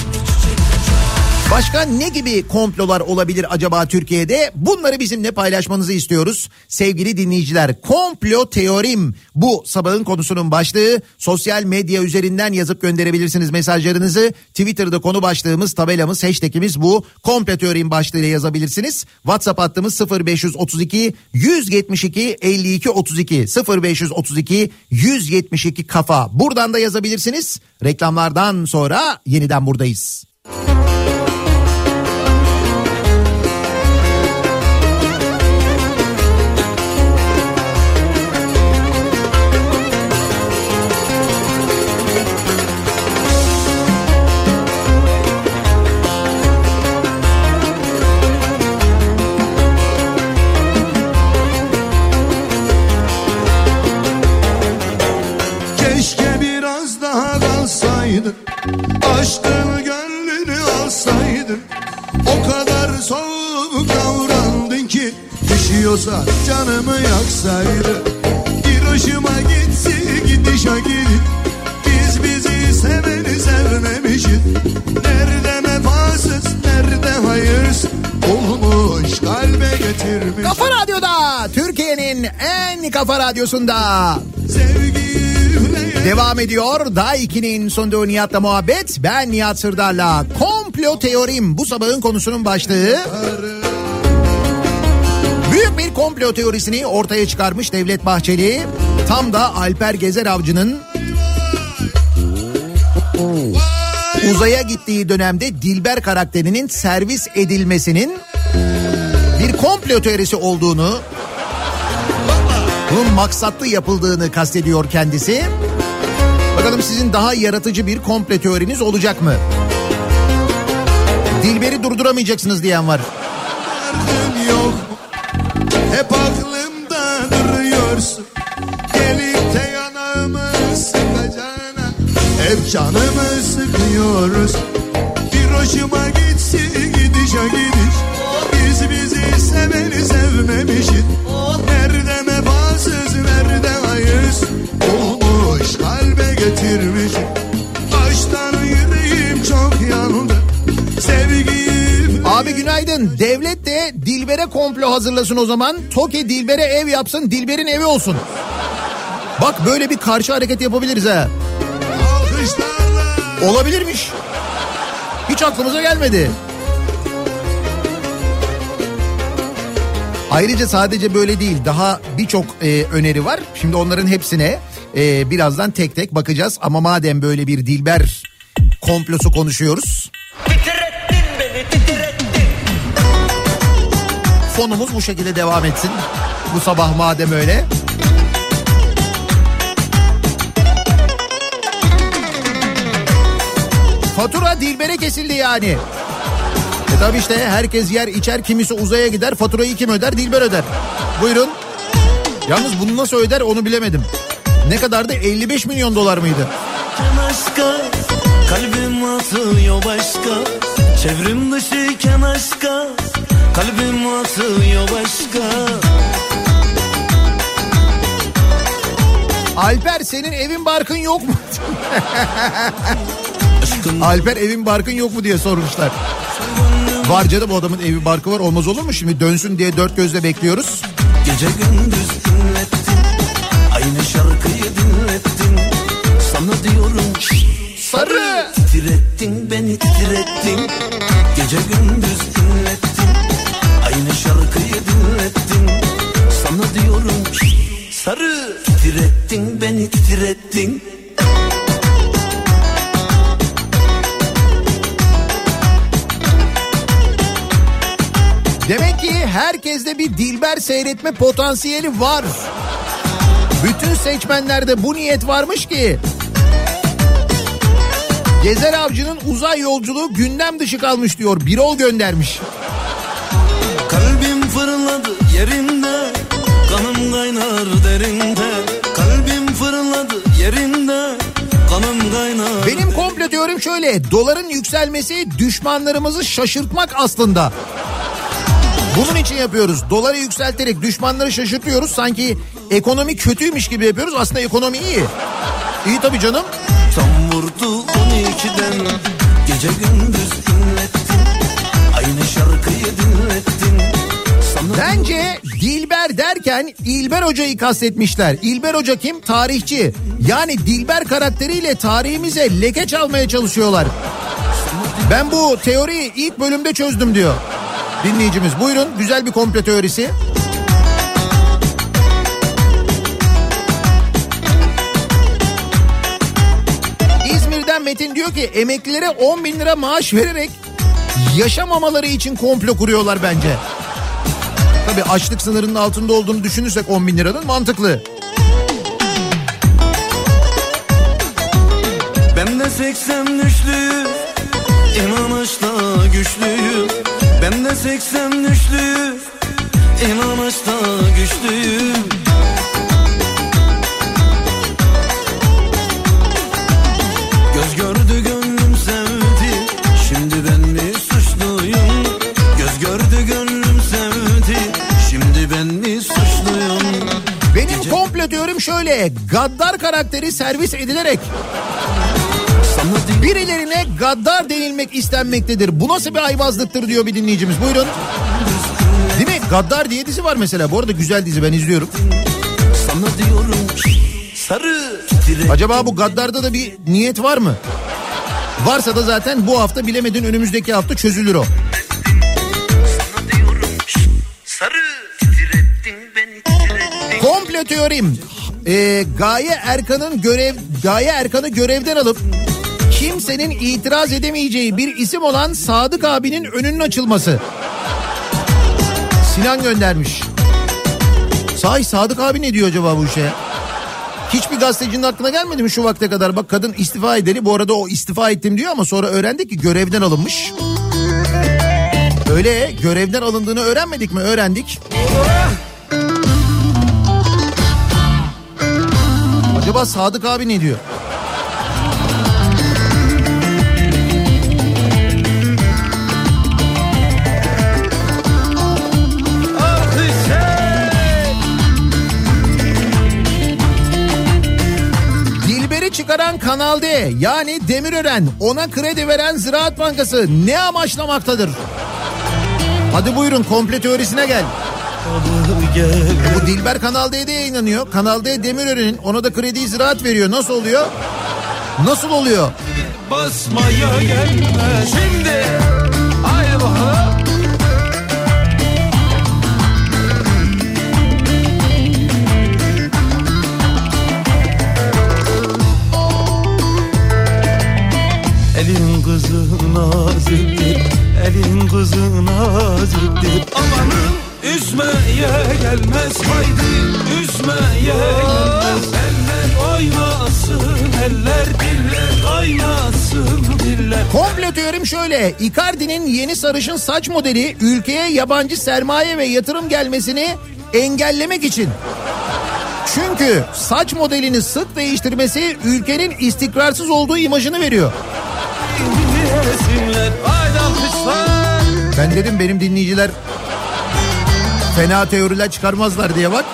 Başka ne gibi komplolar olabilir acaba Türkiye'de? Bunları bizimle paylaşmanızı istiyoruz. Sevgili dinleyiciler, komplo teorim bu sabahın konusunun başlığı. Sosyal medya üzerinden yazıp gönderebilirsiniz mesajlarınızı. Twitter'da konu başlığımız, tabelamız, hashtagimiz bu. Komplo teorim başlığıyla yazabilirsiniz. WhatsApp hattımız 0532 172 52 32 0532 172 kafa. Buradan da yazabilirsiniz. Reklamlardan sonra yeniden buradayız. Keşke Aşkın gönlünü alsaydın. O kadar soğuk davrandın ki Düşüyorsa canımı yaksaydın Bir hoşuma gitsi gidişe gidip Biz bizi seveni sevmemişiz. Nerede Olmuş kalbe getirmiş Kafa Radyo'da Türkiye'nin en kafa radyosunda Sevgi devam ediyor. Daha 2'nin sonunda Nihat'la muhabbet. Ben Nihat Sırdar'la komplo teorim bu sabahın konusunun başlığı. Büyük bir komplo teorisini ortaya çıkarmış Devlet Bahçeli. Tam da Alper Gezer Avcı'nın uzaya gittiği dönemde Dilber karakterinin servis edilmesinin bir komplo teorisi olduğunu bunun maksatlı yapıldığını kastediyor kendisi. Bakalım sizin daha yaratıcı bir komple teoriniz olacak mı? Dilber'i durduramayacaksınız diyen var. yok Hep aklımda duruyorsun Hep canımı sıkıyoruz Bir hoşuma gitsin gidişe gidiş Biz bizi seveni sevmemişiz Nerede mefasız nerede hayız Olmuş kalbe getirmiş Aşktan yüreğim çok yandı Sevgiyi Abi günaydın. Devlet de Dilber'e komplo hazırlasın o zaman. TOKİ Dilber'e ev yapsın. Dilber'in evi olsun. Bak böyle bir karşı hareket yapabiliriz ha. Olabilirmiş. Hiç aklımıza gelmedi. Ayrıca sadece böyle değil daha birçok e, öneri var. Şimdi onların hepsine e, birazdan tek tek bakacağız. Ama madem böyle bir dilber komplosu konuşuyoruz. Fonumuz bu şekilde devam etsin. Bu sabah madem öyle. Fatura Dilber'e kesildi yani. E tabi işte herkes yer içer kimisi uzaya gider faturayı kim öder Dilber öder. Buyurun. Yalnız bunu nasıl öder onu bilemedim. Ne kadardı 55 milyon dolar mıydı? Başka kalbim atıyor başka Çevrim dışıyken aşka Kalbim atıyor başka Alper senin evin barkın yok mu? <laughs> Alper evin barkın yok mu diye sormuşlar. Var canım o adamın evi barkı var olmaz olur mu? Şimdi dönsün diye dört gözle bekliyoruz. Gece gündüz dinlettin Aynı şarkıyı dinlettin. Sana diyorum Sarı! Titrettin beni titrettin. Gece gündüz dinlettin Aynı şarkıyı dinlettin. Sana diyorum Sarı! Titrettin beni titrettin Demek ki herkeste bir Dilber seyretme potansiyeli var. Bütün seçmenlerde bu niyet varmış ki. Gezer Avcı'nın uzay yolculuğu gündem dışı kalmış diyor. Birol göndermiş. Kalbim fırladı yerinde Kanım kaynar derinde Kalbim fırladı yerinde Kanım kaynar Benim komplo teorim şöyle. Doların yükselmesi düşmanlarımızı şaşırtmak aslında. Bunun için yapıyoruz. Doları yükselterek düşmanları şaşırtıyoruz. Sanki ekonomi kötüymüş gibi yapıyoruz. Aslında ekonomi iyi. İyi tabii canım. Tam vurdu 12'den Gece gündüz dinlettin Aynı şarkıyı dinlettin Sana Bence Dilber derken İlber Hoca'yı kastetmişler. İlber Hoca kim? Tarihçi. Yani Dilber karakteriyle tarihimize leke çalmaya çalışıyorlar. Ben bu teoriyi ilk bölümde çözdüm diyor. Dinleyicimiz buyurun güzel bir komplo teorisi. İzmir'den Metin diyor ki emeklilere 10 bin lira maaş vererek yaşamamaları için komplo kuruyorlar bence. Tabii açlık sınırının altında olduğunu düşünürsek 10 bin liranın mantıklı. Ben de 80 düşlü İnanışta güçlüyüm Ben de 80 düşlü İnanışta güçlüyüm Göz gördü gönlüm sevdi Şimdi ben mi suçluyum Göz gördü gönlüm sevdi Şimdi ben mi suçluyum Benim komplo teorim şöyle. Gaddar karakteri servis edilerek birilerine gaddar denilmek istenmektedir. Bu nasıl bir ayvazlıktır diyor bir dinleyicimiz. Buyurun. Değil mi? Gaddar diye dizi var mesela. Bu arada güzel dizi ben izliyorum. Sana diyorum sarı Acaba bu Gaddar'da da bir niyet var mı? Varsa da zaten bu hafta bilemedin önümüzdeki hafta çözülür o. Sarı beni Komplo teorim. Ee, Gaye Erkan'ın görev Gaye Erkan'ı görevden alıp kimsenin itiraz edemeyeceği bir isim olan Sadık abinin önünün açılması. Sinan göndermiş. Sahi Sadık abi ne diyor acaba bu işe? Hiçbir gazetecinin aklına gelmedi mi şu vakte kadar? Bak kadın istifa edeli bu arada o istifa ettim diyor ama sonra öğrendik ki görevden alınmış. Öyle görevden alındığını öğrenmedik mi? Öğrendik. Acaba Sadık abi ne diyor? Çıkaran Kanal D yani Demirören ona kredi veren Ziraat Bankası ne amaçlamaktadır? Hadi buyurun komple teorisine gel. Bu Dilber Kanal D'de yayınlanıyor. Kanal D Demirören'in ona da kredi ziraat veriyor. Nasıl oluyor? Nasıl oluyor? Basmaya gelme şimdi bakalım Elin kızı naziktir Elin kızı naziktir Amanın Üzmeye gelmez haydi Üzmeye gelmez Eller oynasın Eller diller kaynasın Diller Komplo teorim şöyle. Icardi'nin yeni sarışın saç modeli ülkeye yabancı sermaye ve yatırım gelmesini engellemek için. Çünkü saç modelini sık değiştirmesi ülkenin istikrarsız olduğu imajını veriyor. Diyesinler Haydi alkışlar Ben dedim benim dinleyiciler fena teoriler çıkarmazlar diye bak.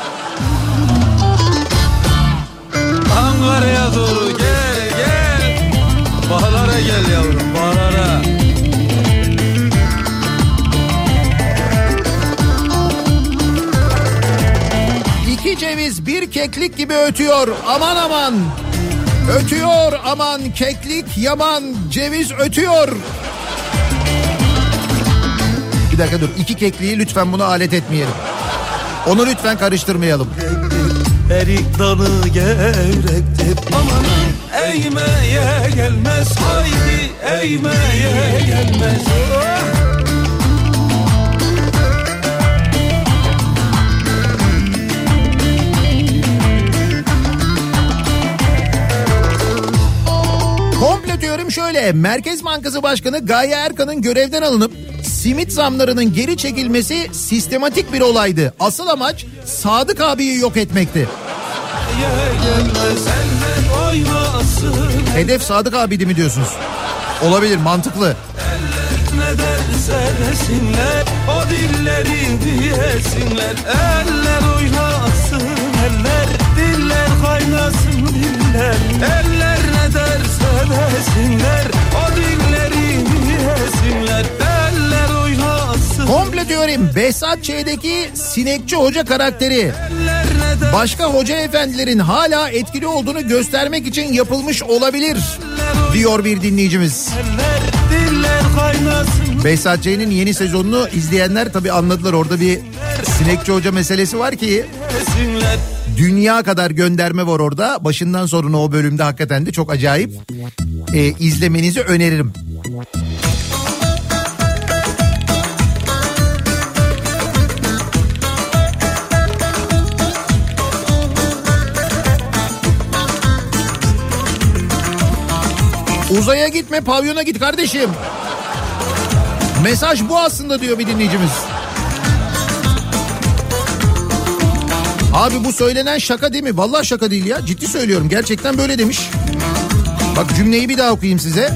Ankara'ya doğru gel gel Bahlara gel yavrum bahlara İki ceviz bir keklik gibi ötüyor aman aman. Ötüyor aman keklik yaman ceviz ötüyor. Bir dakika dur iki kekliği lütfen bunu alet etmeyelim. Onu lütfen karıştırmayalım. Erik dalı gevrektir Amanın eğmeye gelmez Haydi eğmeye gelmez Komple Merkez Bankası Başkanı Gaye Erkan'ın görevden alınıp simit zamlarının geri çekilmesi sistematik bir olaydı. Asıl amaç Sadık abiyi yok etmekti. Hedef Sadık abiydi mi diyorsunuz? Olabilir mantıklı. O dilleri diyesinler Eller oynasın Eller diller kaynasın diller Eller derse desinler O diyesinler Eller oynasın Komple diyorum Behzat Ç'deki sinekçi hoca karakteri. Başka hoca efendilerin hala etkili olduğunu göstermek için yapılmış olabilir diyor bir dinleyicimiz. Behzat Ç'nin yeni sezonunu izleyenler tabi anladılar. Orada bir sinekçi hoca meselesi var ki dünya kadar gönderme var orada. Başından sonuna o bölümde hakikaten de çok acayip. Ee, izlemenizi öneririm. Uzaya gitme pavyona git kardeşim. Mesaj bu aslında diyor bir dinleyicimiz. Abi bu söylenen şaka değil mi? Vallahi şaka değil ya. Ciddi söylüyorum. Gerçekten böyle demiş. Bak cümleyi bir daha okuyayım size.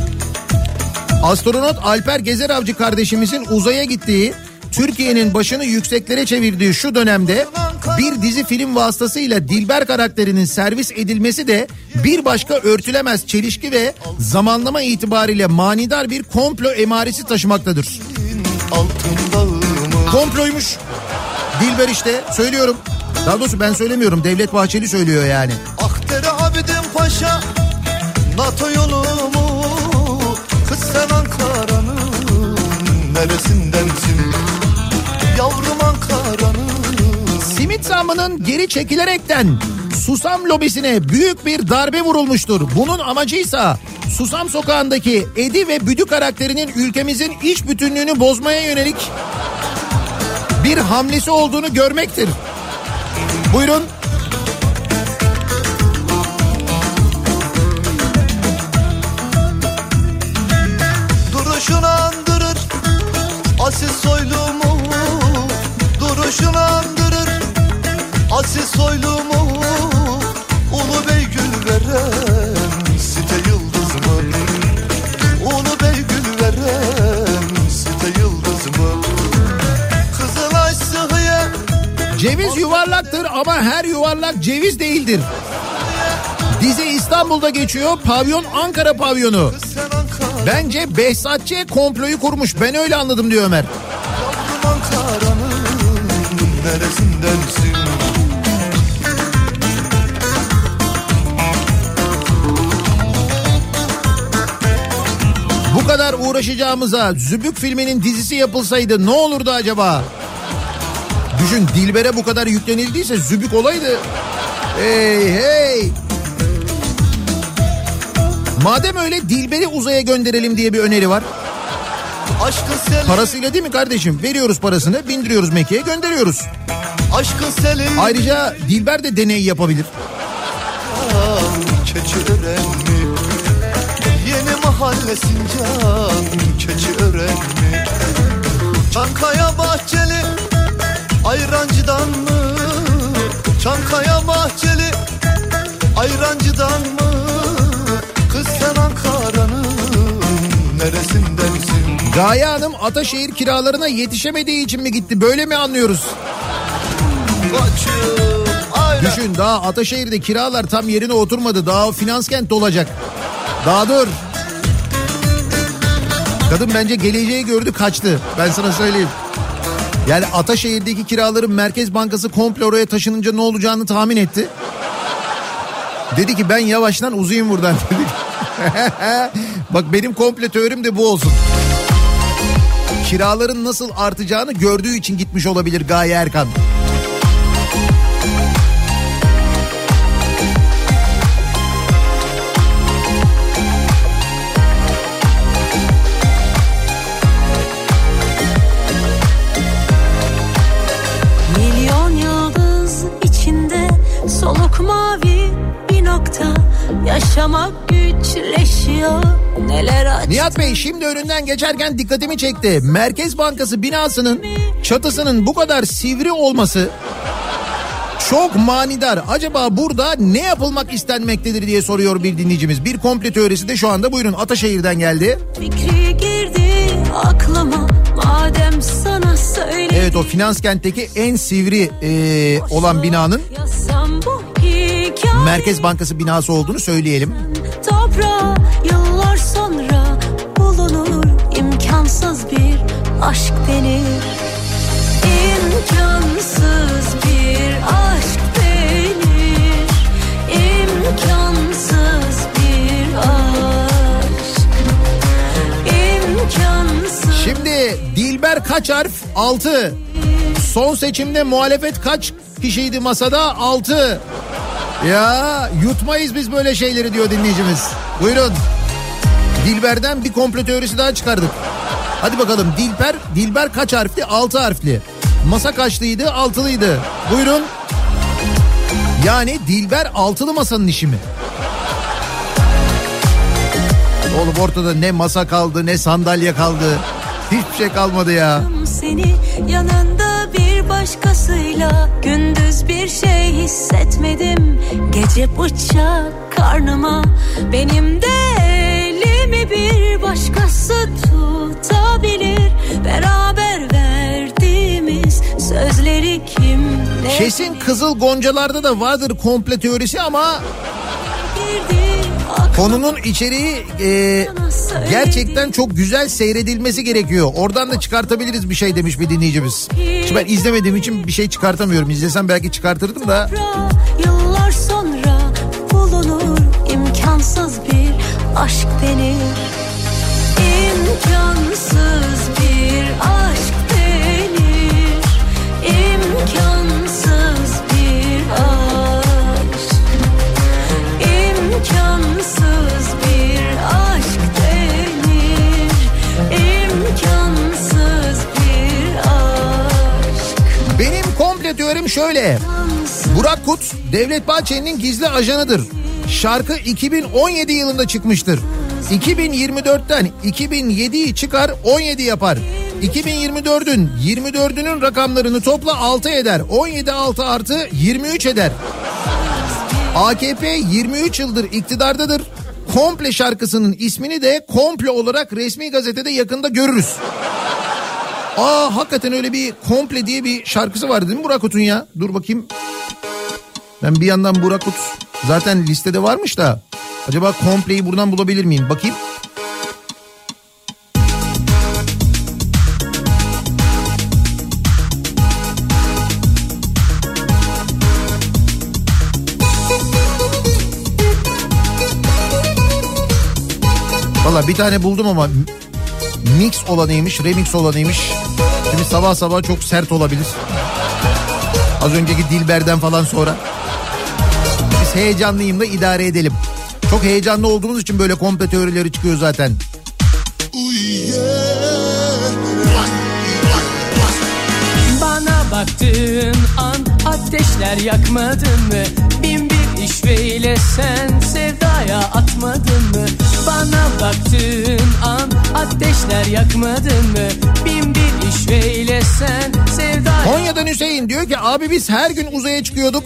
Astronot Alper Gezer Avcı kardeşimizin uzaya gittiği, Türkiye'nin başını yükseklere çevirdiği şu dönemde bir dizi film vasıtasıyla Dilber karakterinin servis edilmesi de bir başka örtülemez çelişki ve zamanlama itibariyle manidar bir komplo emaresi taşımaktadır. Komploymuş. Dilber işte söylüyorum. Daha doğrusu ben söylemiyorum. Devlet Bahçeli söylüyor yani. Akdere Abidin Paşa NATO yolumu Kız sen Ankara'nın neresindensin Yavrum Ankara'nın Simit zammının geri çekilerekten Susam lobisine büyük bir darbe vurulmuştur. Bunun amacıysa Susam sokağındaki Edi ve Büdü karakterinin ülkemizin iç bütünlüğünü bozmaya yönelik bir hamlesi olduğunu görmektir. Buyurun. Yuvarlaktır ama her yuvarlak ceviz değildir. Dizi İstanbul'da geçiyor. Pavyon Ankara pavyonu. Bence Behzatçı komployu kurmuş. Ben öyle anladım diyor Ömer. Bu kadar uğraşacağımıza Zübük filminin dizisi yapılsaydı ne olurdu acaba? Düşün Dilber'e bu kadar yüklenildiyse Zübük olaydı. Hey hey. Madem öyle Dilber'i uzaya gönderelim diye bir öneri var. Aşkın seli Parasıyla değil mi kardeşim? Veriyoruz parasını, bindiriyoruz Mekke'ye, gönderiyoruz. Aşkın seli Ayrıca Dilber de deney yapabilir. Yeni mahalle Sincan Keçi ören mi? Çankaya Bahçeli Ayrancıdan mı? Çankaya Bahçeli Ayrancıdan mı? Kız sen Ankara'nın neresindensin? Gaye Hanım Ataşehir kiralarına yetişemediği için mi gitti? Böyle mi anlıyoruz? Koçum. Düşün daha Ataşehir'de kiralar tam yerine oturmadı. Daha finans kent dolacak. Daha dur. Kadın bence geleceği gördü kaçtı. Ben sana söyleyeyim. Yani Ataşehir'deki kiraların Merkez Bankası komple oraya taşınınca ne olacağını tahmin etti. Dedi ki ben yavaştan uzayım buradan <laughs> dedi. Bak benim komple teorim de bu olsun. Kiraların nasıl artacağını gördüğü için gitmiş olabilir Gaye Erkan. Yaşamak güçleşiyor neler aç Nihat Bey şimdi önünden geçerken dikkatimi çekti. Merkez Bankası binasının çatısının bu kadar sivri olması çok manidar. Acaba burada ne yapılmak istenmektedir diye soruyor bir dinleyicimiz. Bir komple teorisi de şu anda buyurun Ataşehir'den geldi. Fikri girdi aklıma madem sana söyle Evet o finans kentteki en sivri e, olan binanın Merkez Bankası binası olduğunu söyleyelim. toprağa yıllar sonra bulunur imkansız bir aşk denir İmkansız bir aşk denir İmkansız bir aşk İmkansız Şimdi Dilber kaç harf? 6. Son seçimde muhalefet kaç kişiydi masada? 6. Ya yutmayız biz böyle şeyleri diyor dinleyicimiz. Buyurun. Dilber'den bir komplo teorisi daha çıkardık. Hadi bakalım Dilber, Dilber kaç harfli? 6 harfli. Masa kaçlıydı? 6'lıydı. Buyurun. Yani Dilber altılı masanın işi mi? Oğlum ortada ne masa kaldı ne sandalye kaldı. Hiçbir şey kalmadı ya. seni yanında başkasıyla gündüz bir şey hissetmedim. Gece bıçak karnıma benim de elimi bir başkası tutabilir. Beraber verdiğimiz sözleri kim Kesin Kızıl Goncalar'da da vardır komple teorisi ama girdi konunun içeriği e, gerçekten çok güzel seyredilmesi gerekiyor. Oradan da çıkartabiliriz bir şey demiş bir dinleyicimiz. Şimdi ben izlemediğim için bir şey çıkartamıyorum. İzlesem belki çıkartırdım da. Yıllar sonra bulunur imkansız bir aşk denir İmkansız şöyle. Burak Kut Devlet Bahçeli'nin gizli ajanıdır. Şarkı 2017 yılında çıkmıştır. 2024'ten 2007'yi çıkar 17 yapar. 2024'ün 24'ünün rakamlarını topla 6 eder. 17 6 artı 23 eder. AKP 23 yıldır iktidardadır. Komple şarkısının ismini de komple olarak resmi gazetede yakında görürüz. Aa hakikaten öyle bir komple diye bir şarkısı vardı değil mi Burak Kut'un ya? Dur bakayım. Ben bir yandan Burak Kut zaten listede varmış da. Acaba kompleyi buradan bulabilir miyim? Bakayım. Valla bir tane buldum ama mix olanıymış, remix olanıymış. Şimdi sabah sabah çok sert olabilir. Az önceki Dilber'den falan sonra. Biz heyecanlıyım da idare edelim. Çok heyecanlı olduğumuz için böyle komple teorileri çıkıyor zaten. Bana baktığın an ateşler yakmadın mı? Bin bir işveyle sen sevda sevdaya atmadın mı? Bana baktığın an ateşler yakmadın mı? Bin bir işveyle sen sevdaya Konya'dan Hüseyin diyor ki abi biz her gün uzaya çıkıyorduk.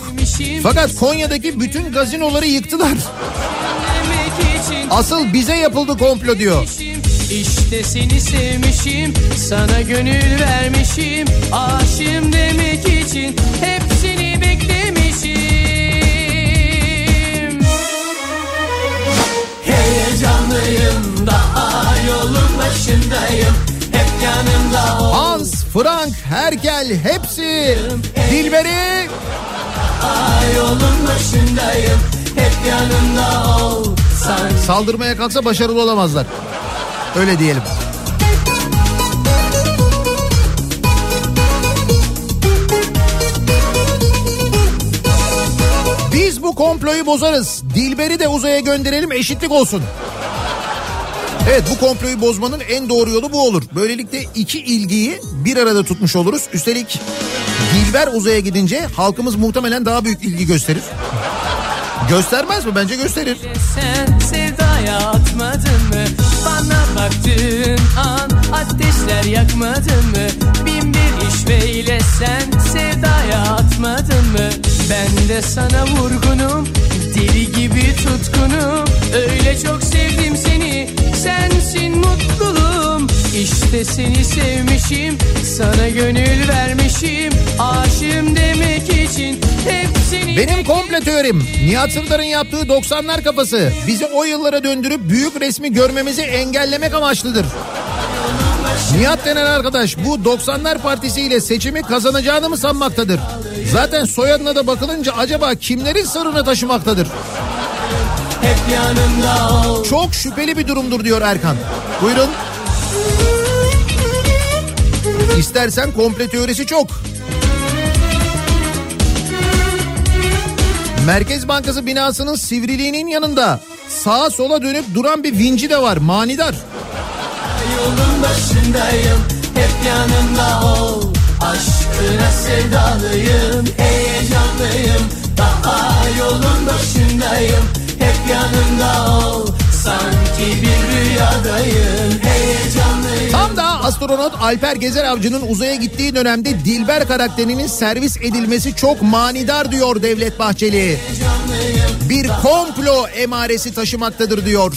Fakat Konya'daki bütün gazinoları yıktılar. Asıl bize yapıldı komplo diyor. İşte seni sevmişim, sana gönül vermişim, aşığım demek için hepsini başındayım, hep yanımda ol. Hans, Frank, Herkel hepsi. Dilberi yolun başındayım, hep yanımda ol. Saldırmaya kalksa başarılı olamazlar. Öyle diyelim. Biz bu komployu bozarız. Dilber'i de uzaya gönderelim eşitlik olsun. Evet bu komployu bozmanın en doğru yolu bu olur. Böylelikle iki ilgiyi bir arada tutmuş oluruz. Üstelik Dilber uzaya gidince halkımız muhtemelen daha büyük ilgi gösterir. Göstermez mi? Bence gösterir. Sen sevdaya atmadın mı? Bana baktığın an ateşler yakmadın mı? Bin bir işveyle sen sevdaya atmadın mı? Ben de sana vurgunum, deli gibi tutkunum. Öyle çok sevdim seni, sensin mutluluğum. İşte seni sevmişim, sana gönül vermişim. Aşığım demek için hepsini... Benim komple teorim Nihat Sırdar'ın yaptığı 90'lar kafası bizi o yıllara döndürüp büyük resmi görmemizi engellemek amaçlıdır. Nihat denen arkadaş bu 90'lar partisiyle seçimi kazanacağını mı sanmaktadır? Zaten soyadına da bakılınca acaba kimlerin sırrını taşımaktadır? Hep yanımda ol. Çok şüpheli bir durumdur diyor Erkan. Buyurun. İstersen komple teorisi çok. Merkez Bankası binasının sivriliğinin yanında sağa sola dönüp duran bir vinci de var manidar. Yolun başındayım hep yanımda ol Aşkına sevdalıyım heyecanlıyım Daha yolun başındayım hep yanımda ol Sanki bir rüyadayım heyecanlıyım Tam da astronot Alper Gezer Avcı'nın uzaya gittiği dönemde Dilber karakterinin servis edilmesi çok manidar diyor Devlet Bahçeli. Bir komplo emaresi taşımaktadır diyor.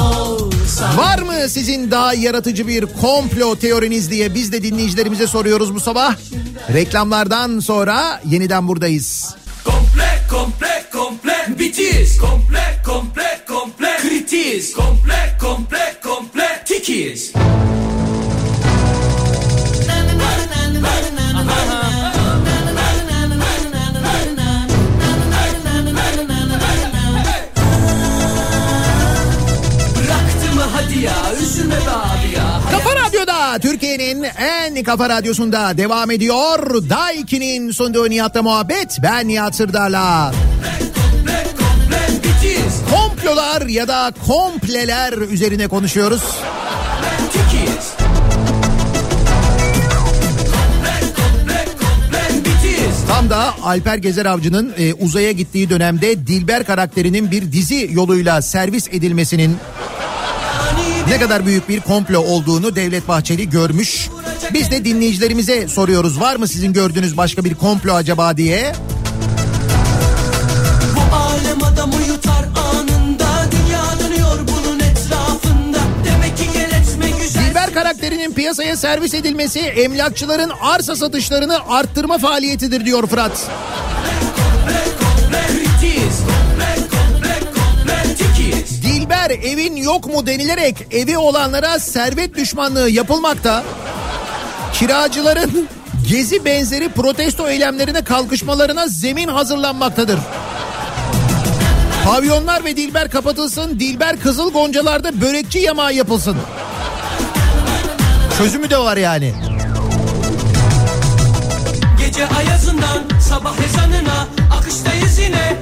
ol Var mı sizin daha yaratıcı bir komplo teoriniz diye biz de dinleyicilerimize soruyoruz bu sabah. Reklamlardan sonra yeniden buradayız. Komple komple komple. Bitiz. Komple komple komple. Kritiz. Komple komple komple. Tikiz. Bıraktı mı hadi ya? Üzülme Kafa Türkiye'nin en kafa radyosunda devam ediyor. Daiki'nin sunduğu Nihat'la muhabbet. Ben Nihat Sırdar'la. Komplolar ya da kompleler üzerine konuşuyoruz. Tam da Alper Gezer Avcı'nın e, uzaya gittiği dönemde Dilber karakterinin bir dizi yoluyla servis edilmesinin ne kadar büyük bir komplo olduğunu Devlet Bahçeli görmüş. Biz de dinleyicilerimize soruyoruz var mı sizin gördüğünüz başka bir komplo acaba diye. Bu alem adamı yutar anında Dünya dönüyor bunun etrafında Demek ki gel etme güzel Dilber karakterinin piyasaya servis edilmesi emlakçıların arsa satışlarını arttırma faaliyetidir diyor Fırat. Evin yok mu denilerek evi olanlara servet düşmanlığı yapılmakta. Kiracıların gezi benzeri protesto eylemlerine kalkışmalarına zemin hazırlanmaktadır. Pavyonlar ve Dilber kapatılsın, Dilber Kızıl Goncalar'da börekçi yamağı yapılsın. Çözümü de var yani. Gece ayazından sabah ezanına Akıştayız yine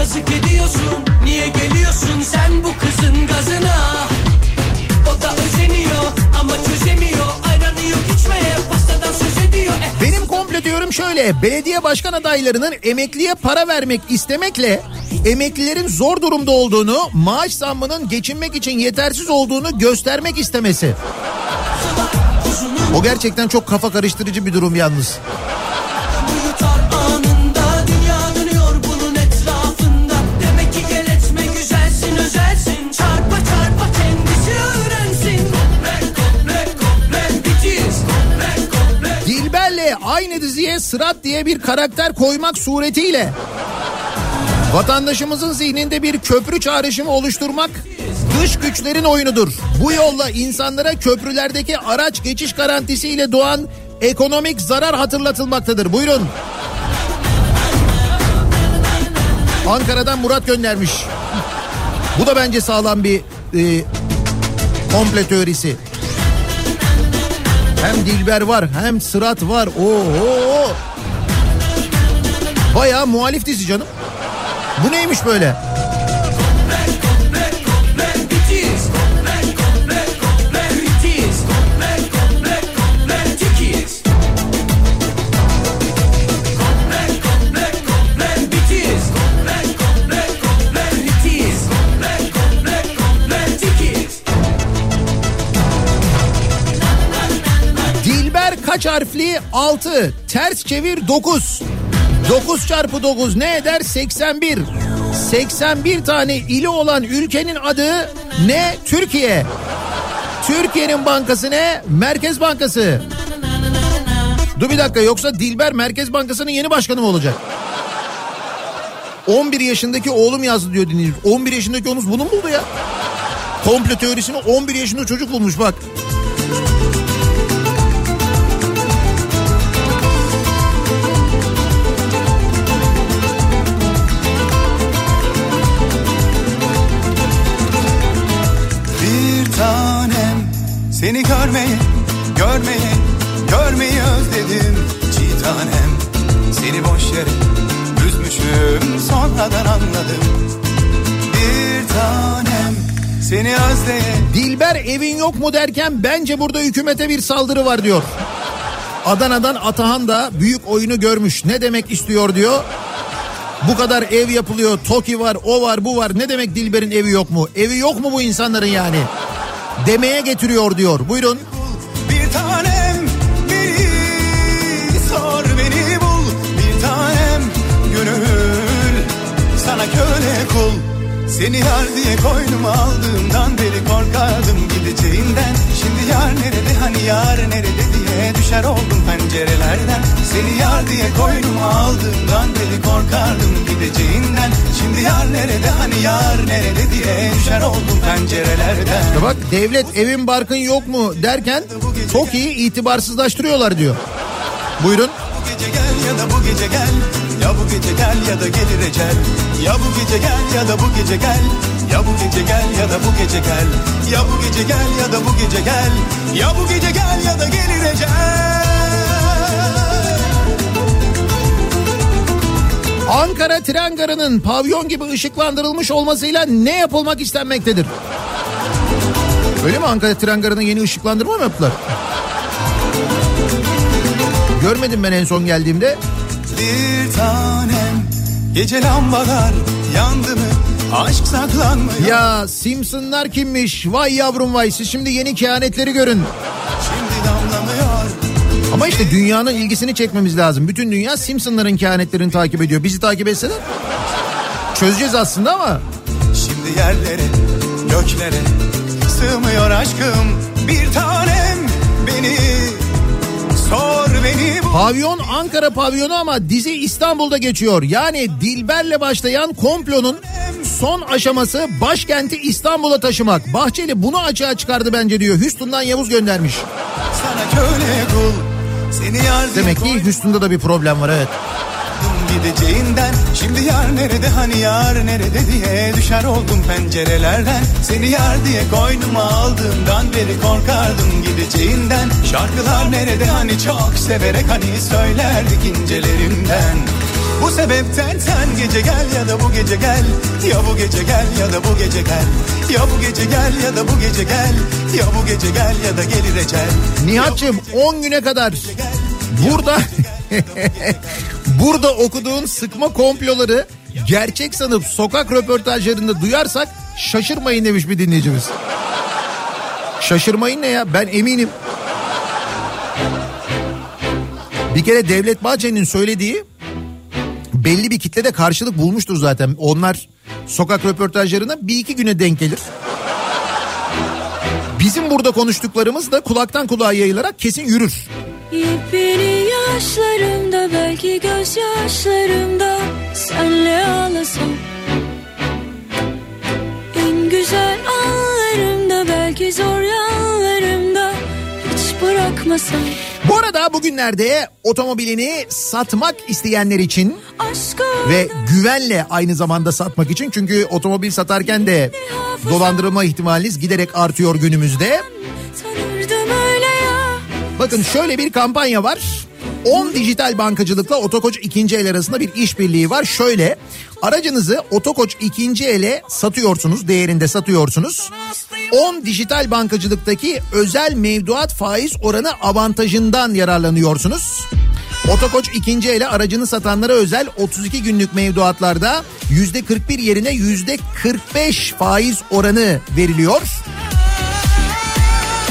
Yazık ediyorsun. Niye geliyorsun sen bu kızın gazına? O da özeniyor ama çözemiyor. Ayranı yok içmeye pastadan söz ediyor. Durum şöyle belediye başkan adaylarının emekliye para vermek istemekle emeklilerin zor durumda olduğunu maaş zammının geçinmek için yetersiz olduğunu göstermek istemesi. O gerçekten çok kafa karıştırıcı bir durum yalnız. Aynı diziye Sırat diye bir karakter koymak suretiyle vatandaşımızın zihninde bir köprü çağrışımı oluşturmak dış güçlerin oyunudur. Bu yolla insanlara köprülerdeki araç geçiş garantisiyle doğan ekonomik zarar hatırlatılmaktadır. Buyurun. Ankara'dan Murat göndermiş. Bu da bence sağlam bir e, komple teorisi. Hem Dilber var hem Sırat var. Oo. Bayağı muhalif dizi canım. Bu neymiş böyle? Harfli? 6. Ters çevir 9. 9 çarpı 9 ne eder? 81. 81 tane ili olan ülkenin adı ne? Türkiye. Türkiye'nin bankası ne? Merkez Bankası. Dur bir dakika yoksa Dilber Merkez Bankası'nın yeni başkanı mı olacak? 11 yaşındaki oğlum yazdı diyor dinleyici. 11 yaşındaki oğlunuz bunu mu buldu ya? Komplo teorisini 11 yaşında çocuk bulmuş bak. Seni görmeyi, görmeyi, görmeyi özledim. Çiğ tanem seni boş yere üzmüşüm sonradan anladım. Bir tanem seni özleyen Dilber evin yok mu derken bence burada hükümete bir saldırı var diyor. Adana'dan Atahan da büyük oyunu görmüş. Ne demek istiyor diyor. Bu kadar ev yapılıyor. TOKİ var, o var, bu var. Ne demek Dilber'in evi yok mu? Evi yok mu bu insanların yani? Demeye getiriyor diyor. Buyurun. Bir tanem beni sor beni bul Bir tanem gönül sana köle kul Seni yar diye koynuma aldığımdan beri korkardım gideceğinden Şimdi yar nerede hani yar nerede diye düşer oldum pencerelerden Seni yar diye koynuma aldığımdan beri korkardım gideceğinden Şimdi yar nerede hani yar nerede diye düşer oldum pencerelerden İşte bak devlet evin barkın yok mu derken TOKİ'yi itibarsızlaştırıyorlar diyor. Buyurun. Gece gel ya da bu gece gel. Ya bu gece gel ya da gelir ecel. Ya bu gece gel ya da bu gece gel. Ya bu gece gel ya da bu gece gel. Ya bu gece gel ya da bu gece gel. Ya bu gece gel ya da gelir ecel. Ankara tren garının pavyon gibi ışıklandırılmış olmasıyla ne yapılmak istenmektedir? Öyle mi? Ankara tren garına yeni ışıklandırma mı yaptılar? Görmedim ben en son geldiğimde. Bir tanem Gece lambalar yandı mı Aşk saklanmıyor Ya Simpsonlar kimmiş? Vay yavrum vay siz şimdi yeni kehanetleri görün. Şimdi damlamıyor Ama işte dünyanın ilgisini çekmemiz lazım. Bütün dünya Simpsonların kehanetlerini takip ediyor. Bizi takip etseler çözeceğiz aslında ama. Şimdi yerlere göklere Sığmıyor aşkım Bir tanem Pavyon Ankara pavyonu ama dizi İstanbul'da geçiyor. Yani Dilber'le başlayan komplonun son aşaması başkenti İstanbul'a taşımak. Bahçeli bunu açığa çıkardı bence diyor. Houston'dan Yavuz göndermiş. sana köle kul Seni Demek ki Houston'da da bir problem var evet. Gideceğinden Şimdi yar nerede hani yar nerede diye Düşer oldum pencerelerden Seni yar diye koynuma aldığımdan beri korkardım gideceğinden Şarkılar nerede hani çok severek hani söylerdik incelerimden bu sebepten sen gece gel ya da bu gece gel Ya bu gece gel ya da bu gece gel Ya bu gece gel ya da bu gece gel Ya bu gece gel ya da gelir ecel Nihat'cığım 10 güne kadar Burada burada okuduğun sıkma komploları gerçek sanıp sokak röportajlarında duyarsak şaşırmayın demiş bir dinleyicimiz. Şaşırmayın ne ya ben eminim. Bir kere Devlet Bahçeli'nin söylediği belli bir kitlede karşılık bulmuştur zaten. Onlar sokak röportajlarına bir iki güne denk gelir. Bizim burada konuştuklarımız da kulaktan kulağa yayılarak kesin yürür. Yepyeni yaşlarımda belki gözyaşlarımda senle ağlasam En güzel anlarımda belki zor yanlarımda hiç bırakmasam Bu arada bugünlerde otomobilini satmak isteyenler için ve güvenle aynı zamanda satmak için çünkü otomobil satarken de dolandırılma ihtimaliniz giderek artıyor günümüzde. Bakın şöyle bir kampanya var. 10 dijital bankacılıkla Otokoç ikinci el arasında bir işbirliği var. Şöyle aracınızı Otokoç ikinci ele satıyorsunuz değerinde satıyorsunuz. 10 dijital bankacılıktaki özel mevduat faiz oranı avantajından yararlanıyorsunuz. Otokoç ikinci ele aracını satanlara özel 32 günlük mevduatlarda %41 yerine %45 faiz oranı veriliyor.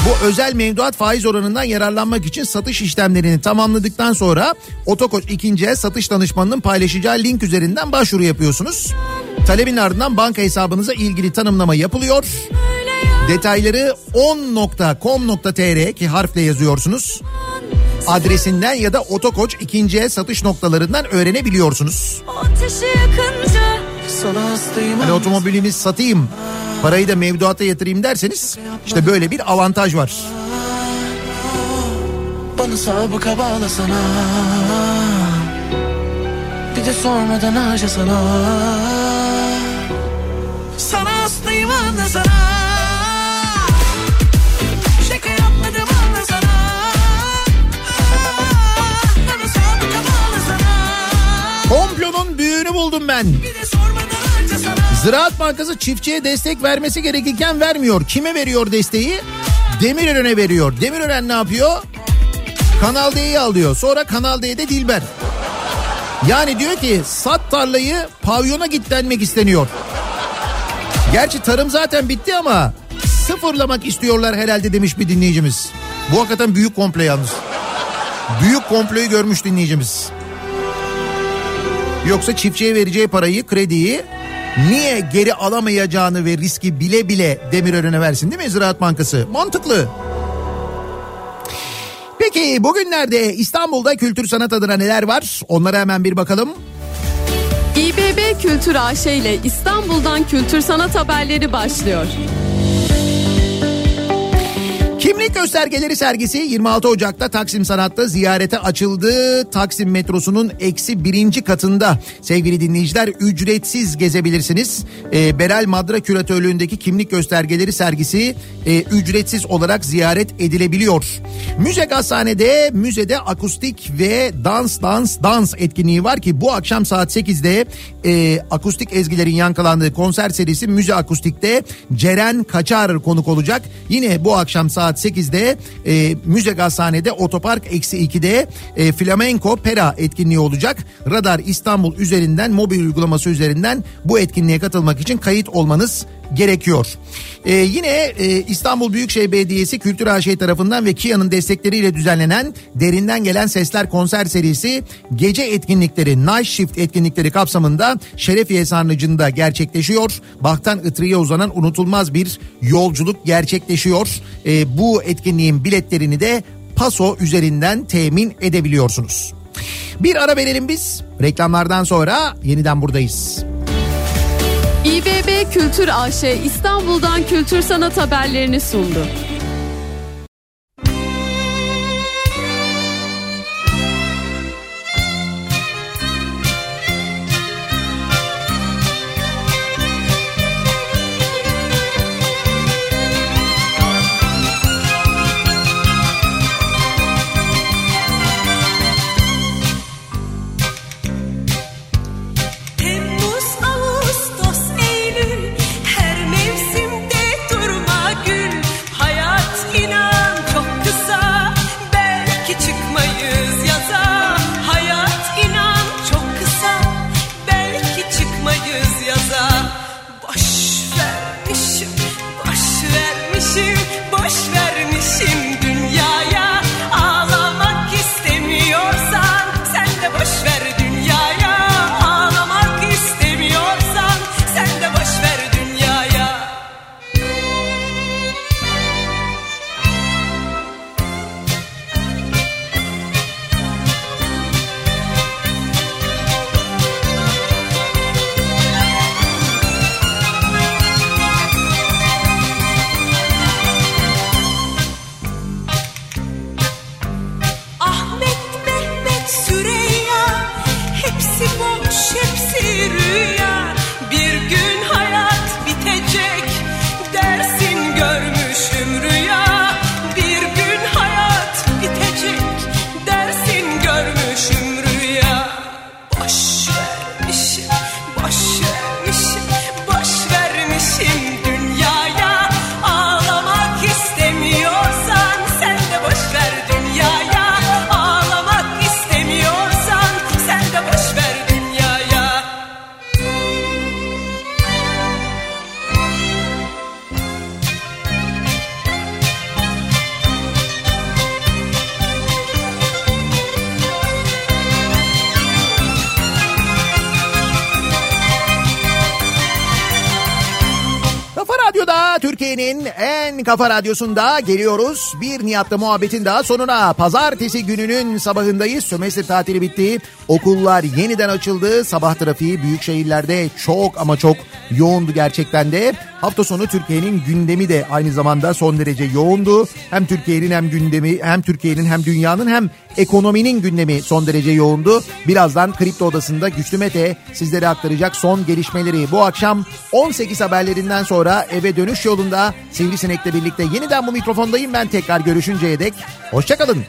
Bu özel mevduat faiz oranından yararlanmak için satış işlemlerini tamamladıktan sonra Otokoç ikinci el satış danışmanının paylaşacağı link üzerinden başvuru yapıyorsunuz. Talebin ardından banka hesabınıza ilgili tanımlama yapılıyor. Detayları on.com.tr ki harfle yazıyorsunuz. Adresinden ya da Otokoç ikinci el satış noktalarından öğrenebiliyorsunuz. Ateşi yakınca Sana hastayım Hani otomobilimi satayım parayı da mevduata yatırayım derseniz işte böyle bir avantaj var. Bana sabıka bağlasana. Bir de sormadan harcasana. Sana anlasana. Bana sabıka bağlasana. Komplonun büyüğünü buldum ben. Ziraat Bankası çiftçiye destek vermesi gerekirken vermiyor. Kime veriyor desteği? Demirören'e veriyor. Demirören ne yapıyor? Kanal D'yi alıyor. Sonra Kanal D'de Dilber. Yani diyor ki sat tarlayı pavyona git denmek isteniyor. Gerçi tarım zaten bitti ama sıfırlamak istiyorlar herhalde demiş bir dinleyicimiz. Bu hakikaten büyük komplo yalnız. Büyük komployu görmüş dinleyicimiz. Yoksa çiftçiye vereceği parayı, krediyi niye geri alamayacağını ve riski bile bile Demirören'e versin değil mi Ziraat Bankası? Mantıklı. Peki bugünlerde İstanbul'da kültür sanat adına neler var? Onlara hemen bir bakalım. İBB Kültür AŞ ile İstanbul'dan kültür sanat haberleri başlıyor. Kimlik göstergeleri sergisi 26 Ocak'ta Taksim Sanat'ta ziyarete açıldı. Taksim metrosunun eksi birinci katında sevgili dinleyiciler ücretsiz gezebilirsiniz. Ee, Beral Madra küratörlüğündeki kimlik göstergeleri sergisi e, ücretsiz olarak ziyaret edilebiliyor. Müze Gazhane'de müzede akustik ve dans dans dans etkinliği var ki bu akşam saat 8'de e, akustik ezgilerin yankılandığı konser serisi Müze Akustik'te Ceren Kaçar konuk olacak. Yine bu akşam saat 8'de e, Müze Gazhane'de Otopark eksi 2'de e, Flamenco Pera etkinliği olacak. Radar İstanbul üzerinden mobil uygulaması üzerinden bu etkinliğe katılmak için kayıt olmanız gerekiyor. Ee, yine e, İstanbul Büyükşehir Belediyesi Kültür AŞ tarafından ve Kia'nın destekleriyle düzenlenen Derinden Gelen Sesler konser serisi gece etkinlikleri Night Shift etkinlikleri kapsamında Şerefiye Sarnıcı'nda gerçekleşiyor. Baktan Itri'ye uzanan unutulmaz bir yolculuk gerçekleşiyor. Ee, bu etkinliğin biletlerini de Paso üzerinden temin edebiliyorsunuz. Bir ara verelim biz. Reklamlardan sonra yeniden buradayız. İBB Kültür AŞ İstanbul'dan kültür sanat haberlerini sundu. Kafa radyosunda geliyoruz. Bir Nihat'la muhabbetin daha sonuna. Pazartesi gününün sabahındayız. Sömestr tatili bitti. Okullar yeniden açıldı. Sabah trafiği büyük şehirlerde çok ama çok yoğundu gerçekten de. Hafta sonu Türkiye'nin gündemi de aynı zamanda son derece yoğundu. Hem Türkiye'nin hem gündemi hem Türkiye'nin hem dünyanın hem ekonominin gündemi son derece yoğundu. Birazdan Kripto Odası'nda Güçlü Mete sizlere aktaracak son gelişmeleri. Bu akşam 18 haberlerinden sonra eve dönüş yolunda Sivrisinek'le birlikte yeniden bu mikrofondayım ben tekrar görüşünceye dek. Hoşçakalın.